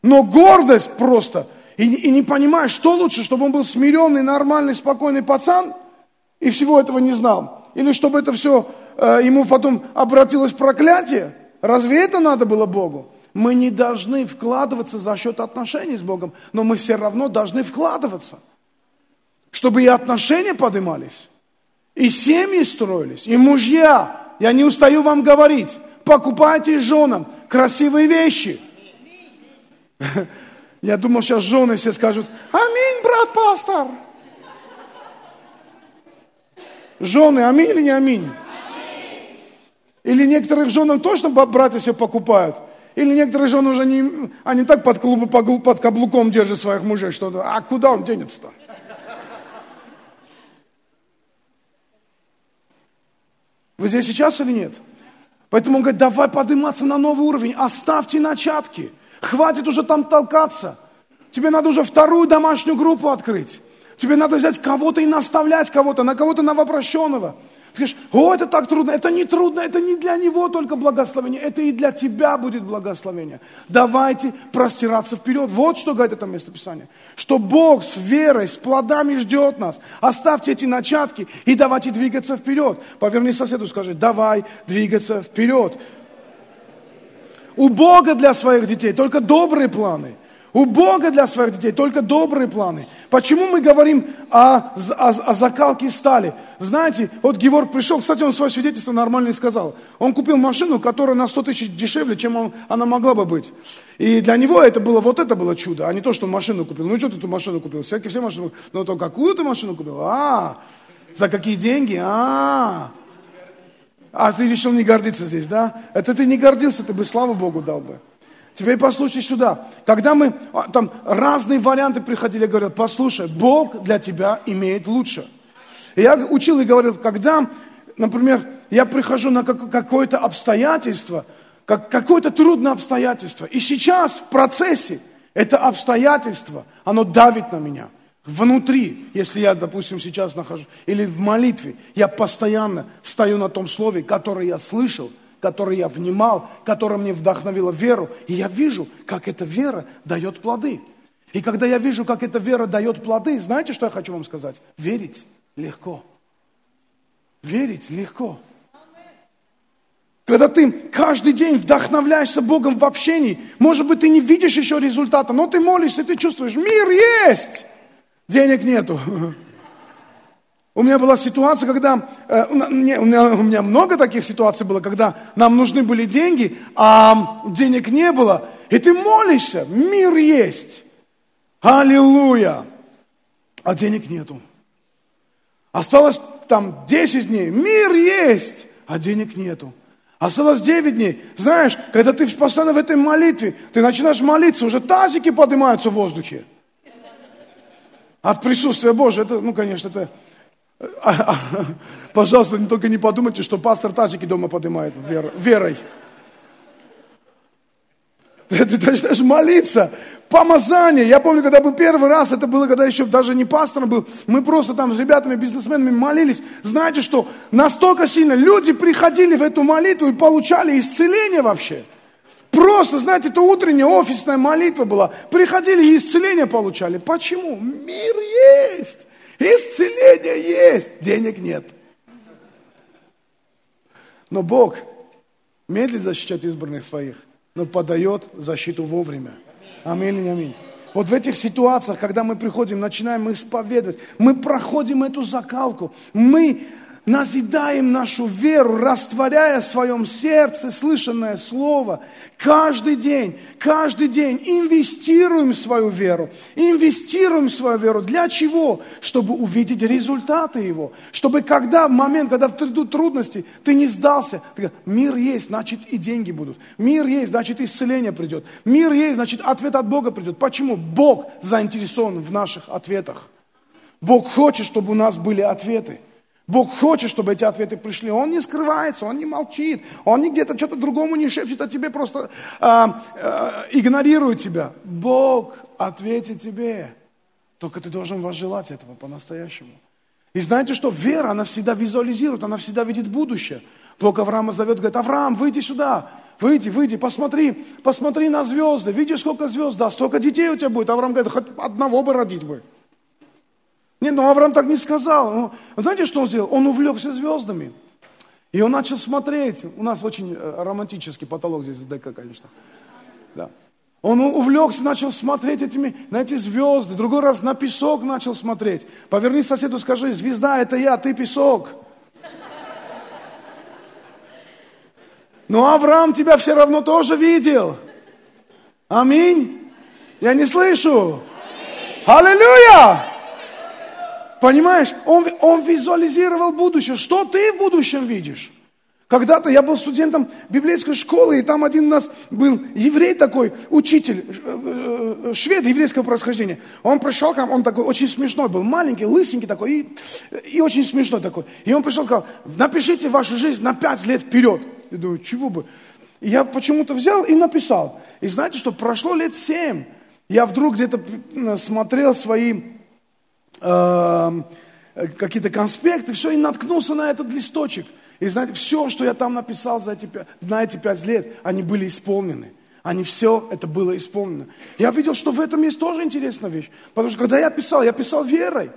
Но гордость просто, и, и не понимаешь, что лучше, чтобы он был смиренный, нормальный, спокойный пацан и всего этого не знал. Или чтобы это все э, ему потом обратилось в проклятие. Разве это надо было Богу? Мы не должны вкладываться за счет отношений с Богом, но мы все равно должны вкладываться, чтобы и отношения поднимались, и семьи строились, и мужья. Я не устаю вам говорить, покупайте женам красивые вещи. Я думал, сейчас жены все скажут, аминь, брат пастор. Жены, аминь или не аминь? Или некоторых женам точно братья себе покупают? Или некоторые жены уже не, они так под, клубы, под каблуком держат своих мужей, что а куда он денется-то? Вы здесь сейчас или нет? Поэтому он говорит, давай подниматься на новый уровень, оставьте начатки, хватит уже там толкаться. Тебе надо уже вторую домашнюю группу открыть. Тебе надо взять кого-то и наставлять кого-то, на кого-то новопрощенного. Ты говоришь, о, это так трудно. Это не трудно, это не для него только благословение, это и для тебя будет благословение. Давайте простираться вперед. Вот что говорит это местописание. Что Бог с верой, с плодами ждет нас. Оставьте эти начатки и давайте двигаться вперед. Поверни соседу, скажи, давай двигаться вперед. У Бога для своих детей только добрые планы. У Бога для своих детей только добрые планы. Почему мы говорим о, о, о закалке стали? Знаете, вот Геворг пришел, кстати, он свое свидетельство нормально сказал. Он купил машину, которая на 100 тысяч дешевле, чем он, она могла бы быть. И для него это было, вот это было чудо, а не то, что он машину купил. Ну, что ты эту машину купил? Всякие все машины. Ну, то какую ты машину купил? А, за какие деньги? А, а ты решил не гордиться здесь, да? Это ты не гордился, ты бы славу Богу дал бы. Теперь послушай сюда. Когда мы, а, там разные варианты приходили, говорят, послушай, Бог для тебя имеет лучше. И я учил и говорил, когда, например, я прихожу на какое-то обстоятельство, как, какое-то трудное обстоятельство, и сейчас в процессе это обстоятельство, оно давит на меня. Внутри, если я, допустим, сейчас нахожусь, или в молитве, я постоянно стою на том слове, которое я слышал, который я внимал, которое мне вдохновило веру. И я вижу, как эта вера дает плоды. И когда я вижу, как эта вера дает плоды, знаете, что я хочу вам сказать? Верить легко. Верить легко. Когда ты каждый день вдохновляешься Богом в общении, может быть, ты не видишь еще результата, но ты молишься, ты чувствуешь, мир есть, денег нету. У меня была ситуация, когда, э, у, меня, у меня много таких ситуаций было, когда нам нужны были деньги, а денег не было, и ты молишься, мир есть, аллилуйя, а денег нету. Осталось там 10 дней, мир есть, а денег нету. Осталось 9 дней. Знаешь, когда ты постоянно в этой молитве, ты начинаешь молиться, уже тазики поднимаются в воздухе. От присутствия Божьего, это, ну, конечно, это Пожалуйста, только не подумайте, что пастор тазики дома поднимает вер, верой. Ты, ты начинаешь молиться. Помазание. Я помню, когда был первый раз, это было, когда еще даже не пастором был, мы просто там с ребятами, бизнесменами молились. Знаете что? Настолько сильно люди приходили в эту молитву и получали исцеление вообще. Просто, знаете, это утренняя офисная молитва была. Приходили и исцеление получали. Почему? Мир есть. Исцеление есть, денег нет. Но Бог медлит защищать избранных своих, но подает защиту вовремя. Аминь или не аминь. Вот в этих ситуациях, когда мы приходим, начинаем исповедовать, мы проходим эту закалку, мы назидаем нашу веру, растворяя в своем сердце слышанное слово. Каждый день, каждый день инвестируем свою веру. Инвестируем свою веру. Для чего? Чтобы увидеть результаты его. Чтобы когда, в момент, когда придут трудности, ты не сдался. Ты говоришь, мир есть, значит и деньги будут. Мир есть, значит исцеление придет. Мир есть, значит ответ от Бога придет. Почему? Бог заинтересован в наших ответах. Бог хочет, чтобы у нас были ответы. Бог хочет, чтобы эти ответы пришли. Он не скрывается, он не молчит, он не где-то что-то другому не шепчет, а тебе просто э, э, игнорирует тебя. Бог ответит тебе. Только ты должен возжелать этого по-настоящему. И знаете что? Вера, она всегда визуализирует, она всегда видит будущее. Бог Авраама зовет, говорит, Авраам, выйди сюда, выйди, выйди, посмотри, посмотри на звезды, видишь, сколько звезд, да, столько детей у тебя будет. Авраам говорит, хоть одного бы родить бы. Нет, ну Авраам так не сказал. Ну, знаете, что он сделал? Он увлекся звездами. И он начал смотреть. У нас очень э, романтический потолок здесь в ДК, конечно. Да. Он увлекся, начал смотреть этими, на эти звезды. Другой раз на песок начал смотреть. Поверни соседу, скажи, звезда это я, ты песок. Но Авраам тебя все равно тоже видел. Аминь. Я не слышу. Аллилуйя! Понимаешь? Он, он визуализировал будущее. Что ты в будущем видишь? Когда-то я был студентом библейской школы, и там один у нас был еврей такой, учитель, э, э, швед еврейского происхождения. Он пришел к нам, он такой очень смешной был, маленький, лысенький такой, и, и очень смешной такой. И он пришел и сказал, напишите вашу жизнь на пять лет вперед. Я думаю, чего бы? И я почему-то взял и написал. И знаете что, прошло лет семь. Я вдруг где-то смотрел свои какие-то конспекты, все, и наткнулся на этот листочек. И знаете, все, что я там написал за эти, на эти пять лет, они были исполнены. Они все, это было исполнено. Я видел, что в этом есть тоже интересная вещь. Потому что когда я писал, я писал верой.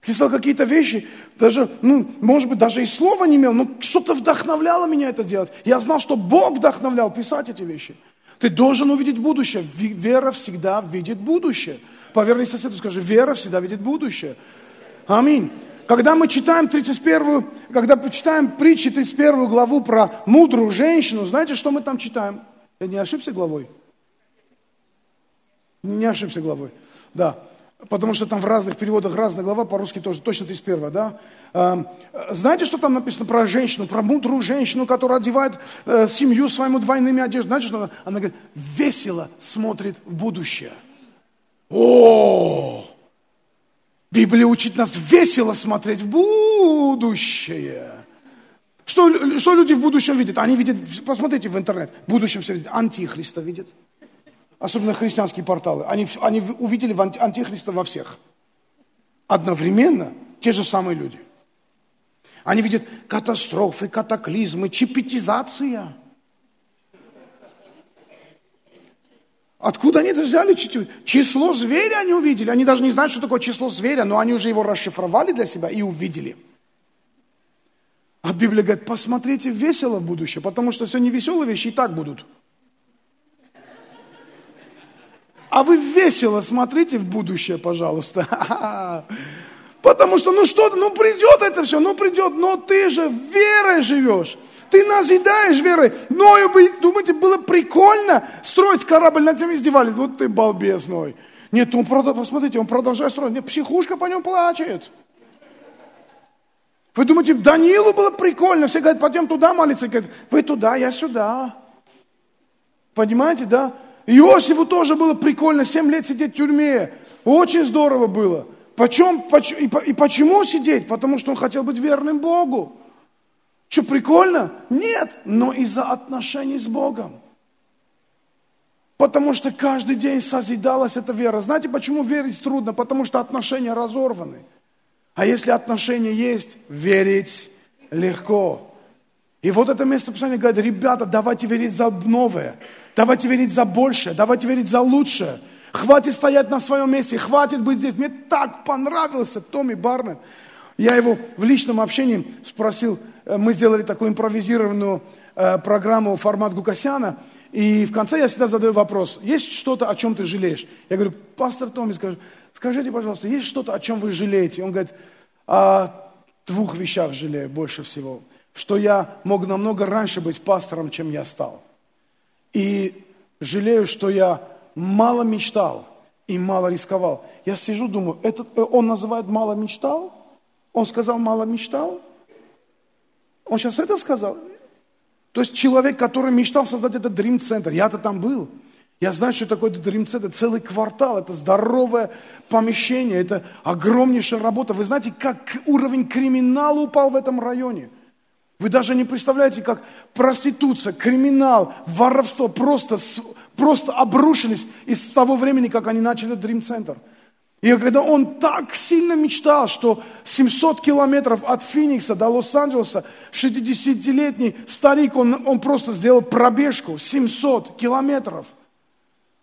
Писал какие-то вещи, даже, ну, может быть, даже и слова не имел, но что-то вдохновляло меня это делать. Я знал, что Бог вдохновлял писать эти вещи. Ты должен увидеть будущее. Вера всегда видит будущее. Поверни соседу, скажи, вера всегда видит будущее. Аминь. Когда мы читаем 31, когда мы читаем притчи 31 главу про мудрую женщину, знаете, что мы там читаем? Я не ошибся главой? Не ошибся главой. Да. Потому что там в разных переводах разная глава, по-русски тоже, точно 31, да? Знаете, что там написано про женщину, про мудрую женщину, которая одевает э, семью своему двойными одеждами? Знаете, что она? Она говорит, весело смотрит в будущее. О! Библия учит нас весело смотреть в будущее. Что, что люди в будущем видят? Они видят, посмотрите в интернет, в будущем все видят, антихриста видят. Особенно христианские порталы. Они, они увидели антихриста во всех. Одновременно те же самые люди. Они видят катастрофы, катаклизмы, чипетизация. Откуда они это взяли? Число зверя они увидели. Они даже не знают, что такое число зверя, но они уже его расшифровали для себя и увидели. А Библия говорит, посмотрите весело в будущее, потому что все не веселые вещи и так будут. А вы весело смотрите в будущее, пожалуйста. Потому что, ну что, ну придет это все, ну придет, но ты же верой живешь. Ты назидаешь верой. Ною бы, думаете, было прикольно строить корабль, над тем издевались. Вот ты балбес Ной. Нет, он, посмотрите, он продолжает строить. Нет, психушка по нем плачет. Вы думаете, Даниилу было прикольно? Все говорят, пойдем туда молиться. Говорят, вы туда, я сюда. Понимаете, да? Иосифу тоже было прикольно, 7 лет сидеть в тюрьме. Очень здорово было. Почем, поч, и, и почему сидеть? Потому что он хотел быть верным Богу. Что, прикольно? Нет, но из-за отношений с Богом. Потому что каждый день созидалась эта вера. Знаете, почему верить трудно? Потому что отношения разорваны. А если отношения есть, верить легко. И вот это место Писания говорит, ребята, давайте верить за новое, давайте верить за большее, давайте верить за лучшее. Хватит стоять на своем месте, хватит быть здесь. Мне так понравился Томми Барнетт. Я его в личном общении спросил, мы сделали такую импровизированную э, программу формат Гукасяна, и в конце я всегда задаю вопрос, есть что-то, о чем ты жалеешь? Я говорю, пастор Томми, скажи, скажите, пожалуйста, есть что-то, о чем вы жалеете? Он говорит, а, двух вещах жалею больше всего. Что я мог намного раньше быть пастором, чем я стал. И жалею, что я мало мечтал и мало рисковал. Я сижу, думаю, этот, э, он называет мало мечтал? Он сказал мало мечтал? Он сейчас это сказал? То есть человек, который мечтал создать этот Center, я-то там был. Я знаю, что такое этот Center, целый квартал, это здоровое помещение, это огромнейшая работа. Вы знаете, как уровень криминала упал в этом районе – вы даже не представляете, как проституция, криминал, воровство просто, просто обрушились из того времени, как они начали Center. И когда он так сильно мечтал, что 700 километров от Феникса до Лос-Анджелеса, 60-летний старик, он, он просто сделал пробежку, 700 километров.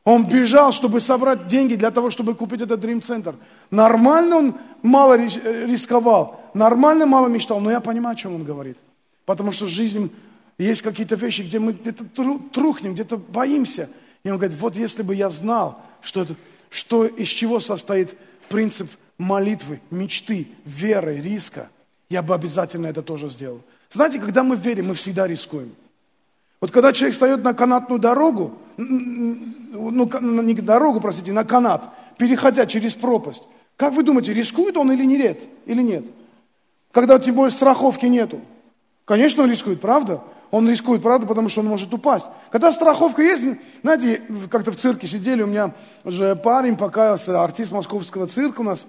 Он бежал, чтобы собрать деньги для того, чтобы купить этот Dream Center. Нормально он мало рисковал, нормально мало мечтал, но я понимаю, о чем он говорит. Потому что в жизни есть какие-то вещи, где мы где-то трухнем, где-то боимся. И он говорит, вот если бы я знал, что, это, что из чего состоит принцип молитвы, мечты, веры, риска, я бы обязательно это тоже сделал. Знаете, когда мы верим, мы всегда рискуем. Вот когда человек встает на канатную дорогу, ну, не дорогу, простите, на канат, переходя через пропасть, как вы думаете, рискует он или нет? Или нет? Когда тем более страховки нету. Конечно, он рискует, правда? Он рискует, правда, потому что он может упасть. Когда страховка есть, знаете, как-то в цирке сидели, у меня уже парень покаялся, артист московского цирка у нас,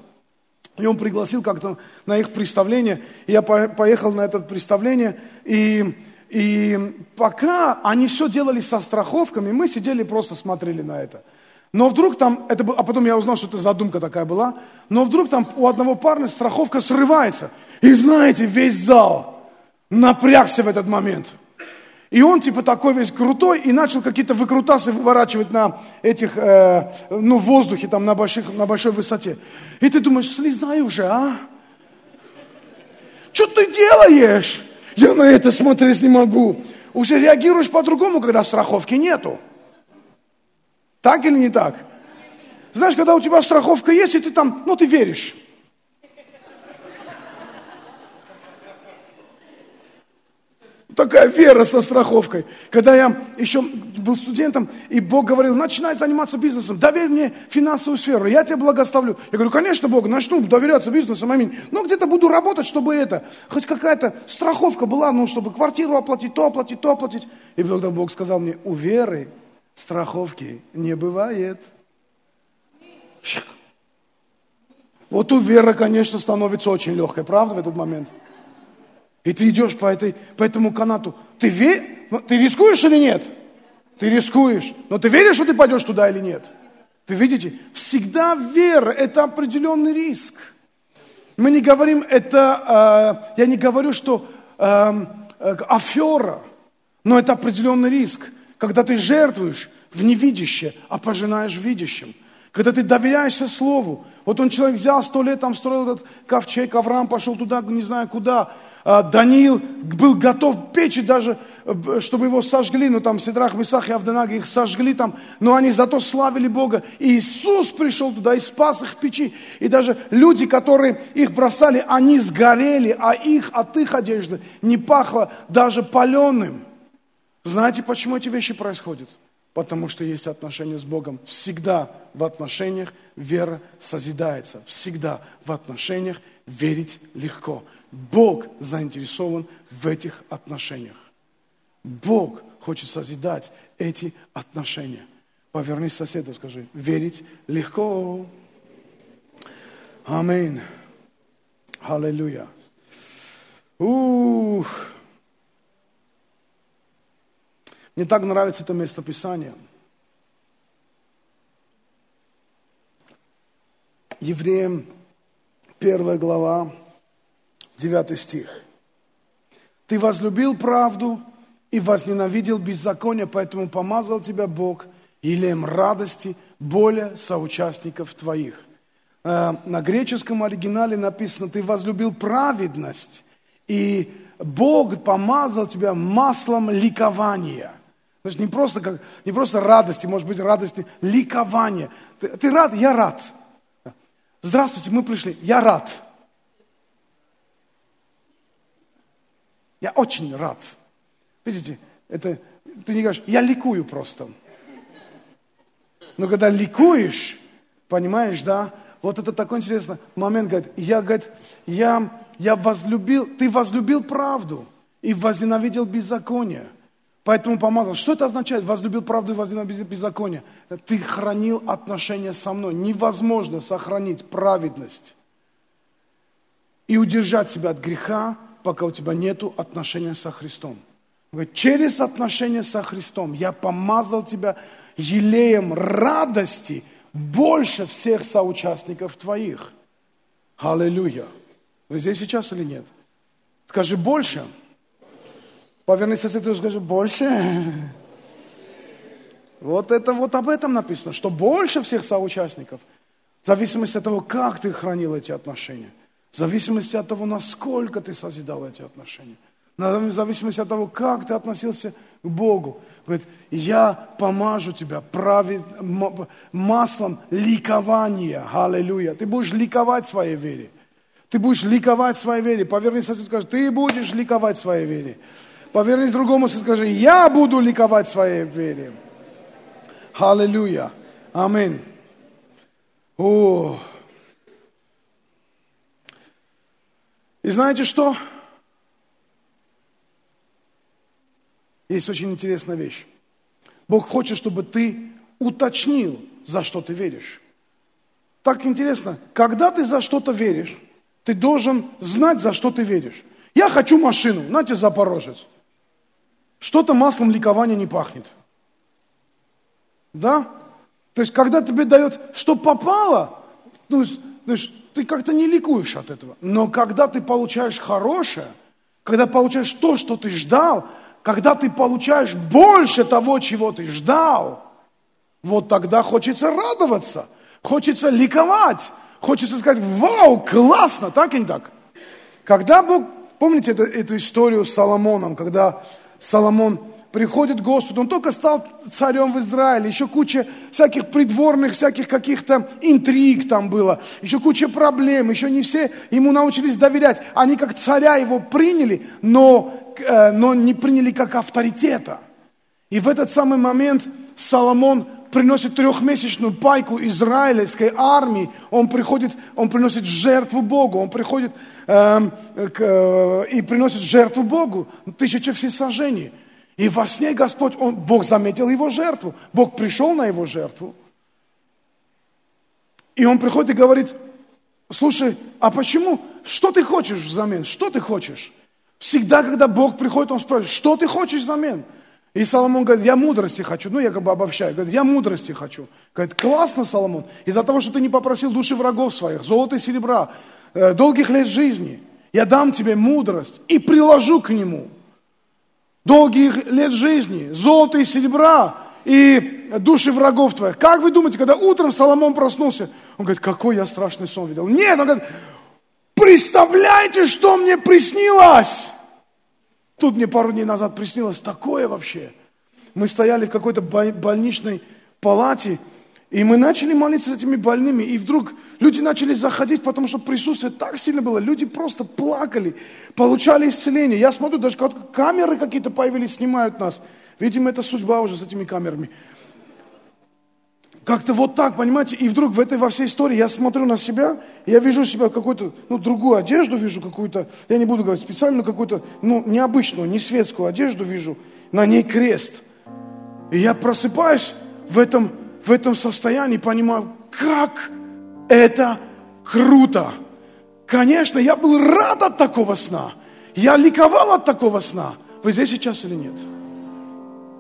и он пригласил как-то на их представление, и я поехал на это представление, и, и пока они все делали со страховками, мы сидели просто смотрели на это. Но вдруг там, это был, а потом я узнал, что это задумка такая была, но вдруг там у одного парня страховка срывается. И знаете, весь зал, напрягся в этот момент. И он типа такой весь крутой и начал какие-то выкрутасы выворачивать на этих, э, ну, в воздухе, там, на, больших, на большой высоте. И ты думаешь, слезай уже, а? Что ты делаешь? Я на это смотреть не могу. Уже реагируешь по-другому, когда страховки нету. Так или не так? Знаешь, когда у тебя страховка есть, и ты там, ну, ты веришь. Такая вера со страховкой. Когда я еще был студентом, и Бог говорил, начинай заниматься бизнесом, доверь мне финансовую сферу, я тебя благословлю. Я говорю, конечно, Бог, начну доверяться бизнесу, аминь. Но где-то буду работать, чтобы это, хоть какая-то страховка была, ну, чтобы квартиру оплатить, то оплатить, то оплатить. И тогда Бог сказал мне, у веры страховки не бывает. Вот у веры, конечно, становится очень легкой, правда, в этот момент? И ты идешь по, этой, по этому канату. Ты, ве... Ну, ты рискуешь или нет? Ты рискуешь. Но ты веришь, что ты пойдешь туда или нет? Вы видите, всегда вера – это определенный риск. Мы не говорим это, э, я не говорю, что э, э, афера, но это определенный риск, когда ты жертвуешь в невидящее, а пожинаешь в видящем. Когда ты доверяешься Слову. Вот он человек взял сто лет, там строил этот ковчег, Авраам пошел туда, не знаю куда, Даниил был готов печь, даже э, чтобы его сожгли, ну там Сидрах, Месах и Авденага их сожгли там, но они зато славили Бога. И Иисус пришел туда и спас их в печи. И даже люди, которые их бросали, они сгорели, а их от их одежды не пахло даже паленым. Знаете, почему эти вещи происходят? Потому что есть отношения с Богом. Всегда в отношениях вера созидается. Всегда в отношениях верить легко. Бог заинтересован в этих отношениях. Бог хочет созидать эти отношения. Повернись соседу, скажи, верить легко. Аминь. Аллилуйя. Ух. Мне так нравится это местописание. Евреям, первая глава, 9 стих. Ты возлюбил правду и возненавидел беззаконие, поэтому помазал тебя Бог илем радости более соучастников твоих. Э, на греческом оригинале написано, ты возлюбил праведность, и Бог помазал тебя маслом ликования. Значит, не просто, как, не просто радости, может быть, радости, ликования. Ты, ты рад? Я рад. Здравствуйте, мы пришли. Я рад. Я очень рад. Видите, это, ты не говоришь, я ликую просто. Но когда ликуешь, понимаешь, да, вот это такой интересный момент, говорит, я, говорит, я, я возлюбил, ты возлюбил правду и возненавидел беззаконие. Поэтому помазал. Что это означает? Возлюбил правду и возненавидел беззаконие. Ты хранил отношения со мной. Невозможно сохранить праведность и удержать себя от греха, пока у тебя нет отношения со Христом. Говорит, через отношения со Христом я помазал тебя елеем радости больше всех соучастников твоих. Аллилуйя. Вы здесь сейчас или нет? Скажи больше. Поверни соседу и скажи больше. Вот это вот об этом написано, что больше всех соучастников. В зависимости от того, как ты хранил эти отношения. В зависимости от того, насколько ты созидал эти отношения. В зависимости от того, как ты относился к Богу. Говорит, я помажу тебя правед... маслом ликования. Аллилуйя. Ты будешь ликовать своей вере. Ты будешь ликовать своей вере. Поверни соседу скажи, ты будешь ликовать своей вере. Повернись другому и скажи, я буду ликовать своей вере. Аллилуйя. Аминь. О. И знаете что? Есть очень интересная вещь. Бог хочет, чтобы ты уточнил, за что ты веришь. Так интересно, когда ты за что-то веришь, ты должен знать, за что ты веришь. Я хочу машину, знаете, запорожец. Что-то маслом ликования не пахнет. Да? То есть, когда тебе дает, что попало, то есть, то есть ты как-то не ликуешь от этого. Но когда ты получаешь хорошее, когда получаешь то, что ты ждал, когда ты получаешь больше того, чего ты ждал, вот тогда хочется радоваться, хочется ликовать, хочется сказать, вау, классно, так и не так. Когда Бог, помните это, эту историю с Соломоном, когда Соломон приходит к Господу, он только стал царем в Израиле, еще куча всяких придворных, всяких каких-то интриг там было, еще куча проблем, еще не все ему научились доверять. Они как царя его приняли, но, э, но не приняли как авторитета. И в этот самый момент Соломон приносит трехмесячную пайку израильской армии, он приходит, он приносит жертву Богу, он приходит э, к, э, и приносит жертву Богу, тысяча всесожжений. И во сне Господь, он, Бог заметил его жертву. Бог пришел на его жертву. И он приходит и говорит, слушай, а почему? Что ты хочешь взамен? Что ты хочешь? Всегда, когда Бог приходит, он спрашивает, что ты хочешь взамен? И Соломон говорит, я мудрости хочу. Ну, я как бы обобщаю. Говорит, я мудрости хочу. Говорит, классно, Соломон. Из-за того, что ты не попросил души врагов своих, золота и серебра, э, долгих лет жизни, я дам тебе мудрость и приложу к нему долгих лет жизни, золота и серебра и души врагов твоих. Как вы думаете, когда утром Соломон проснулся, он говорит, какой я страшный сон видел. Нет, он говорит, представляете, что мне приснилось? Тут мне пару дней назад приснилось такое вообще. Мы стояли в какой-то больничной палате, и мы начали молиться с этими больными, и вдруг люди начали заходить, потому что присутствие так сильно было. Люди просто плакали, получали исцеление. Я смотрю, даже камеры какие-то появились, снимают нас. Видимо, это судьба уже с этими камерами. Как-то вот так, понимаете? И вдруг в этой во всей истории я смотрю на себя, я вижу себя какую-то, ну, другую одежду вижу какую-то, я не буду говорить специально, какую-то, ну, необычную, не светскую одежду вижу, на ней крест. И я просыпаюсь в этом в этом состоянии понимаю, как это круто. Конечно, я был рад от такого сна. Я ликовал от такого сна. Вы здесь сейчас или нет?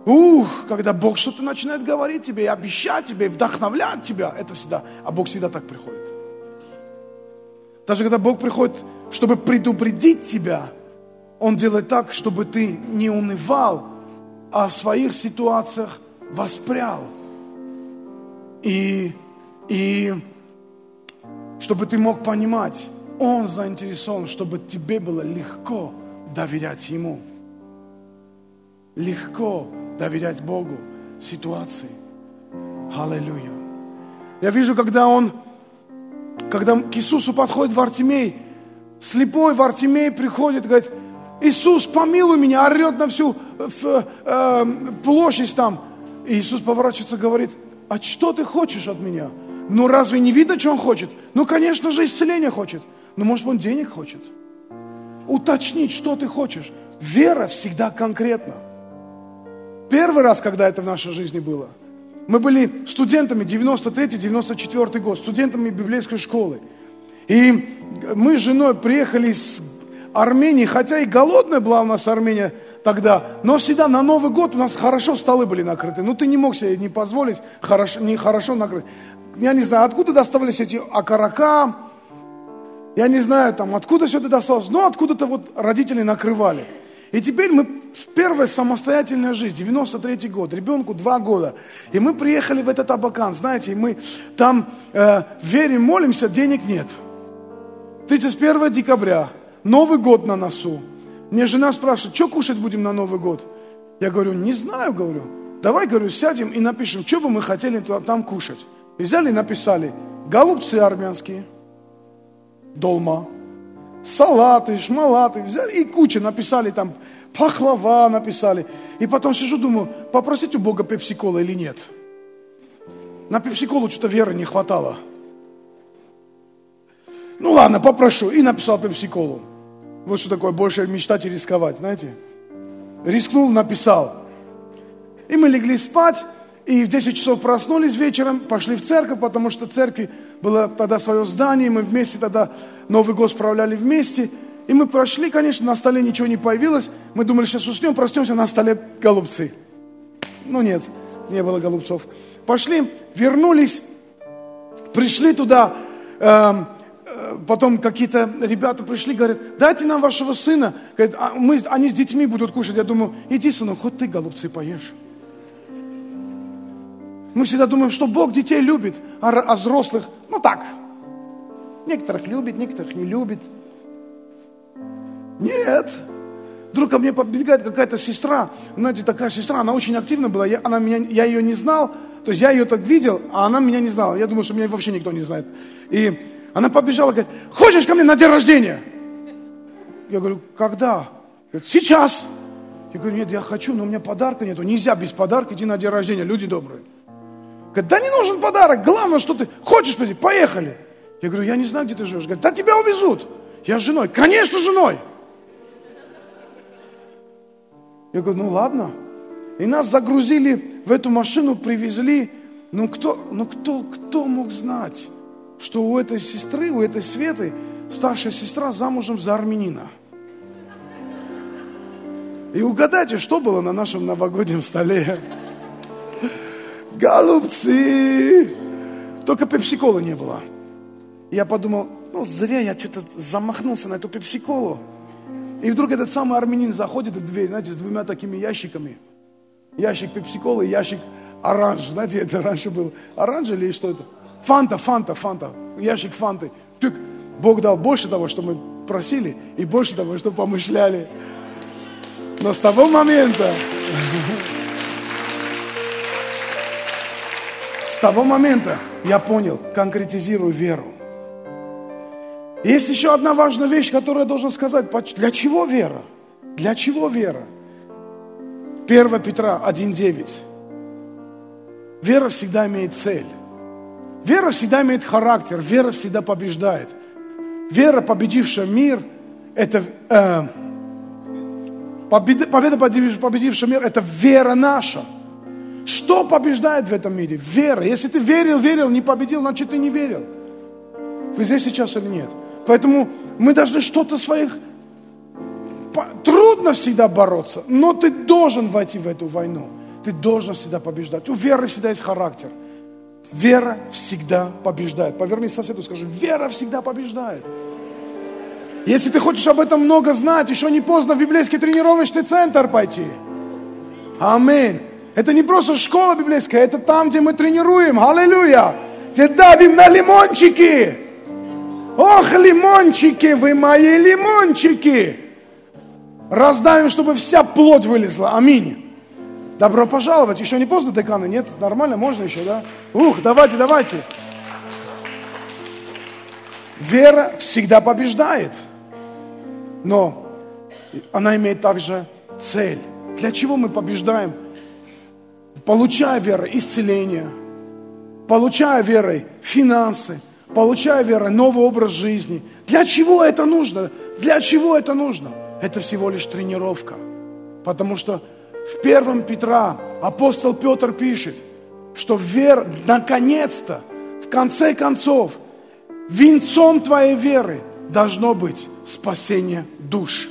Ух, когда Бог что-то начинает говорить тебе, и обещать тебе, и вдохновлять тебя, это всегда, а Бог всегда так приходит. Даже когда Бог приходит, чтобы предупредить тебя, Он делает так, чтобы ты не унывал, а в своих ситуациях воспрял. И, и чтобы ты мог понимать, Он заинтересован, чтобы тебе было легко доверять Ему. Легко доверять Богу ситуации. Аллилуйя. Я вижу, когда он, когда к Иисусу подходит Вартимей, слепой Вартимей приходит, говорит, Иисус, помилуй меня, орет на всю в, э, площадь там. И Иисус поворачивается и говорит, а что ты хочешь от меня? Ну разве не видно, что он хочет? Ну, конечно же, исцеление хочет. Но может, он денег хочет? Уточнить, что ты хочешь. Вера всегда конкретна. Первый раз, когда это в нашей жизни было, мы были студентами 93-94 год, студентами библейской школы. И мы с женой приехали из Армении, хотя и голодная была у нас Армения тогда, но всегда на Новый год у нас хорошо столы были накрыты. Ну, ты не мог себе не позволить хорошо, не хорошо накрыть. Я не знаю, откуда доставались эти окорока, я не знаю, там, откуда все это досталось, но откуда-то вот родители накрывали. И теперь мы первая самостоятельная жизнь, 93 год, ребенку два года. И мы приехали в этот Абакан, знаете, и мы там э, верим, молимся, денег нет. 31 декабря, Новый год на носу. Мне жена спрашивает, что кушать будем на Новый год? Я говорю, не знаю, говорю. Давай, говорю, сядем и напишем, что бы мы хотели там кушать. И взяли и написали, голубцы армянские, долма, салаты, шмалаты, взяли и куча написали там, пахлава написали. И потом сижу, думаю, попросить у Бога пепсикола или нет. На пепсиколу что-то веры не хватало. Ну ладно, попрошу. И написал пепсиколу. Вот что такое больше мечтать и рисковать, знаете. Рискнул, написал. И мы легли спать, и в 10 часов проснулись вечером, пошли в церковь, потому что церкви было тогда свое здание, мы вместе тогда Новый год справляли вместе. И мы прошли, конечно, на столе ничего не появилось. Мы думали, сейчас уснем, проснемся, на столе голубцы. Ну нет, не было голубцов. Пошли, вернулись, пришли туда, э, потом какие-то ребята пришли, говорят, дайте нам вашего сына. Говорят, а мы, они с детьми будут кушать. Я думаю, иди, сынок, хоть ты голубцы поешь. Мы всегда думаем, что Бог детей любит, а, а взрослых, ну так. Некоторых любит, некоторых не любит. Нет. Вдруг ко мне подбегает какая-то сестра, знаете, такая сестра, она очень активна была, я, она меня, я ее не знал, то есть я ее так видел, а она меня не знала. Я думаю, что меня вообще никто не знает. И она побежала, говорит, хочешь ко мне на день рождения? Я говорю, когда? Говорит, сейчас. Я говорю, нет, я хочу, но у меня подарка нету. Нельзя без подарка идти на день рождения, люди добрые. Говорит, да не нужен подарок, главное, что ты хочешь пойти, поехали. Я говорю, я не знаю, где ты живешь. Говорит, да тебя увезут. Я с женой. Конечно, женой. Я говорю, ну ладно. И нас загрузили в эту машину, привезли. Ну кто, ну кто, кто мог знать, что у этой сестры, у этой Светы, старшая сестра замужем за армянина? И угадайте, что было на нашем новогоднем столе? Голубцы! Только пепсикола не было. Я подумал, ну зря я что-то замахнулся на эту пепсиколу. И вдруг этот самый армянин заходит в дверь, знаете, с двумя такими ящиками. Ящик пепсиколы, ящик оранж. Знаете, это раньше был оранж или что это? Фанта, фанта, фанта. Ящик фанты. Тюк. Бог дал больше того, что мы просили, и больше того, что помышляли. Но с того момента, с того момента я понял, конкретизирую веру. Есть еще одна важная вещь, которую я должен сказать. Для чего вера? Для чего вера? 1 Петра 1.9. Вера всегда имеет цель. Вера всегда имеет характер. Вера всегда побеждает. Вера, победившая мир, это э, победа, победа, победившая мир, это вера наша. Что побеждает в этом мире? Вера. Если ты верил, верил, не победил, значит ты не верил. Вы здесь сейчас или нет? Поэтому мы должны что-то своих... Трудно всегда бороться, но ты должен войти в эту войну. Ты должен всегда побеждать. У веры всегда есть характер. Вера всегда побеждает. Поверни соседу, скажи, вера всегда побеждает. Если ты хочешь об этом много знать, еще не поздно в библейский тренировочный центр пойти. Аминь. Это не просто школа библейская, это там, где мы тренируем. Аллилуйя. Где давим на лимончики. Ох, лимончики, вы мои лимончики! Раздавим, чтобы вся плоть вылезла. Аминь. Добро пожаловать. Еще не поздно, деканы? Нет? Нормально? Можно еще, да? Ух, давайте, давайте. Вера всегда побеждает. Но она имеет также цель. Для чего мы побеждаем? Получая верой исцеление, получая верой финансы, получая верой новый образ жизни. Для чего это нужно? Для чего это нужно? Это всего лишь тренировка. Потому что в первом Петра апостол Петр пишет, что вера, наконец-то, в конце концов, венцом твоей веры должно быть спасение душ.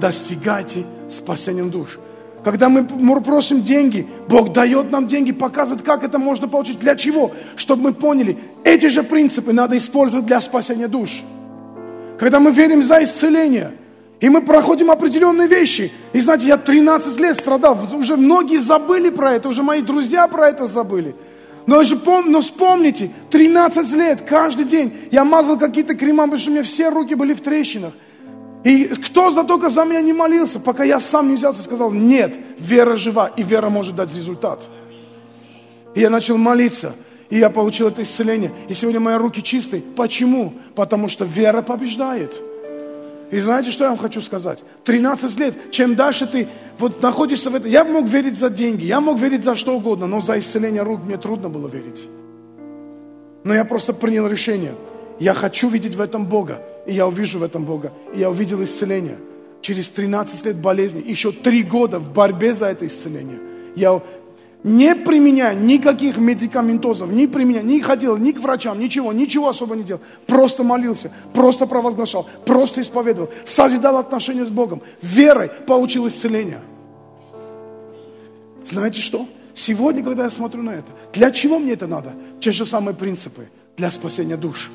Достигайте спасением душ. Когда мы просим деньги, Бог дает нам деньги, показывает, как это можно получить. Для чего? Чтобы мы поняли, эти же принципы надо использовать для спасения душ. Когда мы верим за исцеление, и мы проходим определенные вещи. И знаете, я 13 лет страдал, уже многие забыли про это, уже мои друзья про это забыли. Но, же пом, но вспомните, 13 лет, каждый день я мазал какие-то крема, потому что у меня все руки были в трещинах. И кто за только за меня не молился, пока я сам не взялся и сказал, нет, вера жива, и вера может дать результат. И я начал молиться, и я получил это исцеление. И сегодня мои руки чистые. Почему? Потому что вера побеждает. И знаете, что я вам хочу сказать? 13 лет, чем дальше ты вот находишься в этом... Я мог верить за деньги, я мог верить за что угодно, но за исцеление рук мне трудно было верить. Но я просто принял решение. Я хочу видеть в этом Бога, и я увижу в этом Бога. И я увидел исцеление. Через 13 лет болезни, еще 3 года в борьбе за это исцеление. Я не применяя никаких медикаментозов, не применяя, не ходил ни к врачам, ничего, ничего особо не делал. Просто молился, просто провозглашал, просто исповедовал, созидал отношения с Богом. Верой получил исцеление. Знаете что? Сегодня, когда я смотрю на это, для чего мне это надо? Те же самые принципы для спасения душ.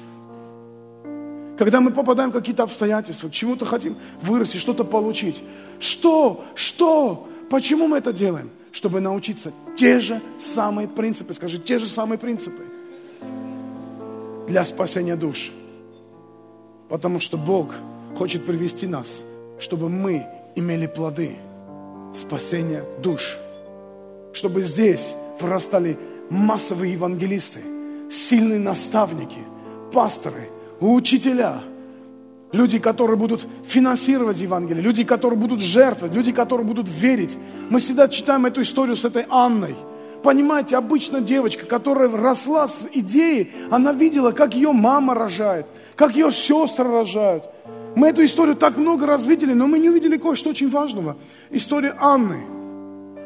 Когда мы попадаем в какие-то обстоятельства, к чему-то хотим вырасти, что-то получить. Что? Что? Почему мы это делаем? Чтобы научиться те же самые принципы, скажи, те же самые принципы для спасения душ. Потому что Бог хочет привести нас, чтобы мы имели плоды спасения душ. Чтобы здесь вырастали массовые евангелисты, сильные наставники, пасторы, учителя – Люди, которые будут финансировать Евангелие, люди, которые будут жертвовать, люди, которые будут верить. Мы всегда читаем эту историю с этой Анной. Понимаете, обычно девочка, которая росла с идеей, она видела, как ее мама рожает, как ее сестры рожают. Мы эту историю так много раз видели, но мы не увидели кое-что очень важного. История Анны.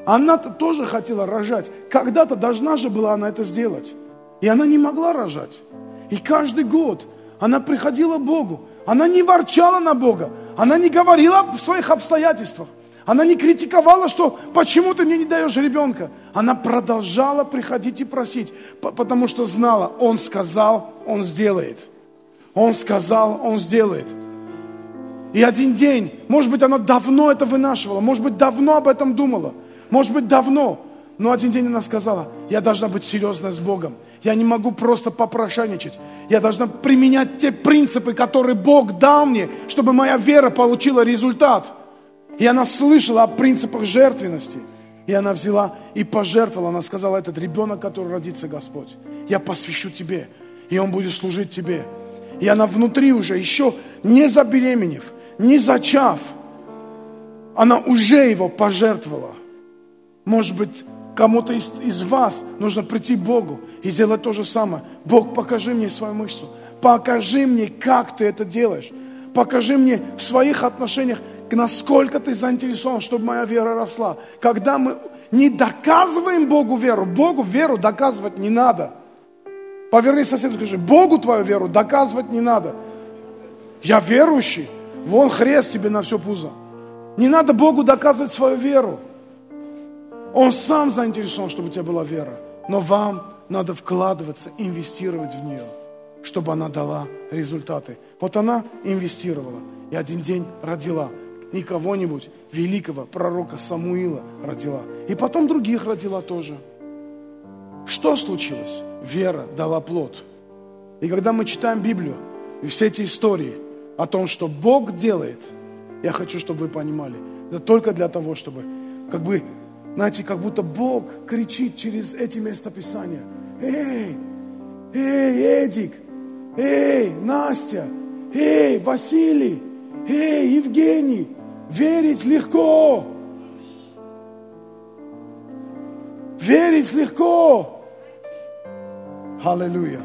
Она-то тоже хотела рожать. Когда-то должна же была она это сделать. И она не могла рожать. И каждый год она приходила к Богу. Она не ворчала на Бога. Она не говорила в своих обстоятельствах. Она не критиковала, что почему ты мне не даешь ребенка. Она продолжала приходить и просить, потому что знала, Он сказал, Он сделает. Он сказал, Он сделает. И один день, может быть, она давно это вынашивала, может быть, давно об этом думала, может быть, давно. Но один день она сказала, я должна быть серьезной с Богом. Я не могу просто попрошайничать. Я должна применять те принципы, которые Бог дал мне, чтобы моя вера получила результат. И она слышала о принципах жертвенности. И она взяла и пожертвовала. Она сказала, этот ребенок, который родится, Господь, я посвящу Тебе. И он будет служить Тебе. И она внутри уже, еще не забеременев, не зачав, она уже его пожертвовала. Может быть, Кому-то из, из вас нужно прийти к Богу и сделать то же самое. Бог, покажи мне свою мышцу. Покажи мне, как ты это делаешь. Покажи мне в своих отношениях, насколько ты заинтересован, чтобы моя вера росла. Когда мы не доказываем Богу веру, Богу веру доказывать не надо. Поверни соседу, скажи, Богу твою веру доказывать не надо. Я верующий, вон хрест тебе на все пузо. Не надо Богу доказывать свою веру. Он сам заинтересован, чтобы у тебя была вера. Но вам надо вкладываться, инвестировать в нее, чтобы она дала результаты. Вот она инвестировала и один день родила. Не кого-нибудь, великого пророка Самуила родила. И потом других родила тоже. Что случилось? Вера дала плод. И когда мы читаем Библию, и все эти истории о том, что Бог делает, я хочу, чтобы вы понимали, это только для того, чтобы как бы знаете, как будто Бог кричит через эти местописания. Эй, эй, Эдик, эй, Настя, эй, Василий, эй, Евгений, Верить легко. Верить легко. Аллилуйя.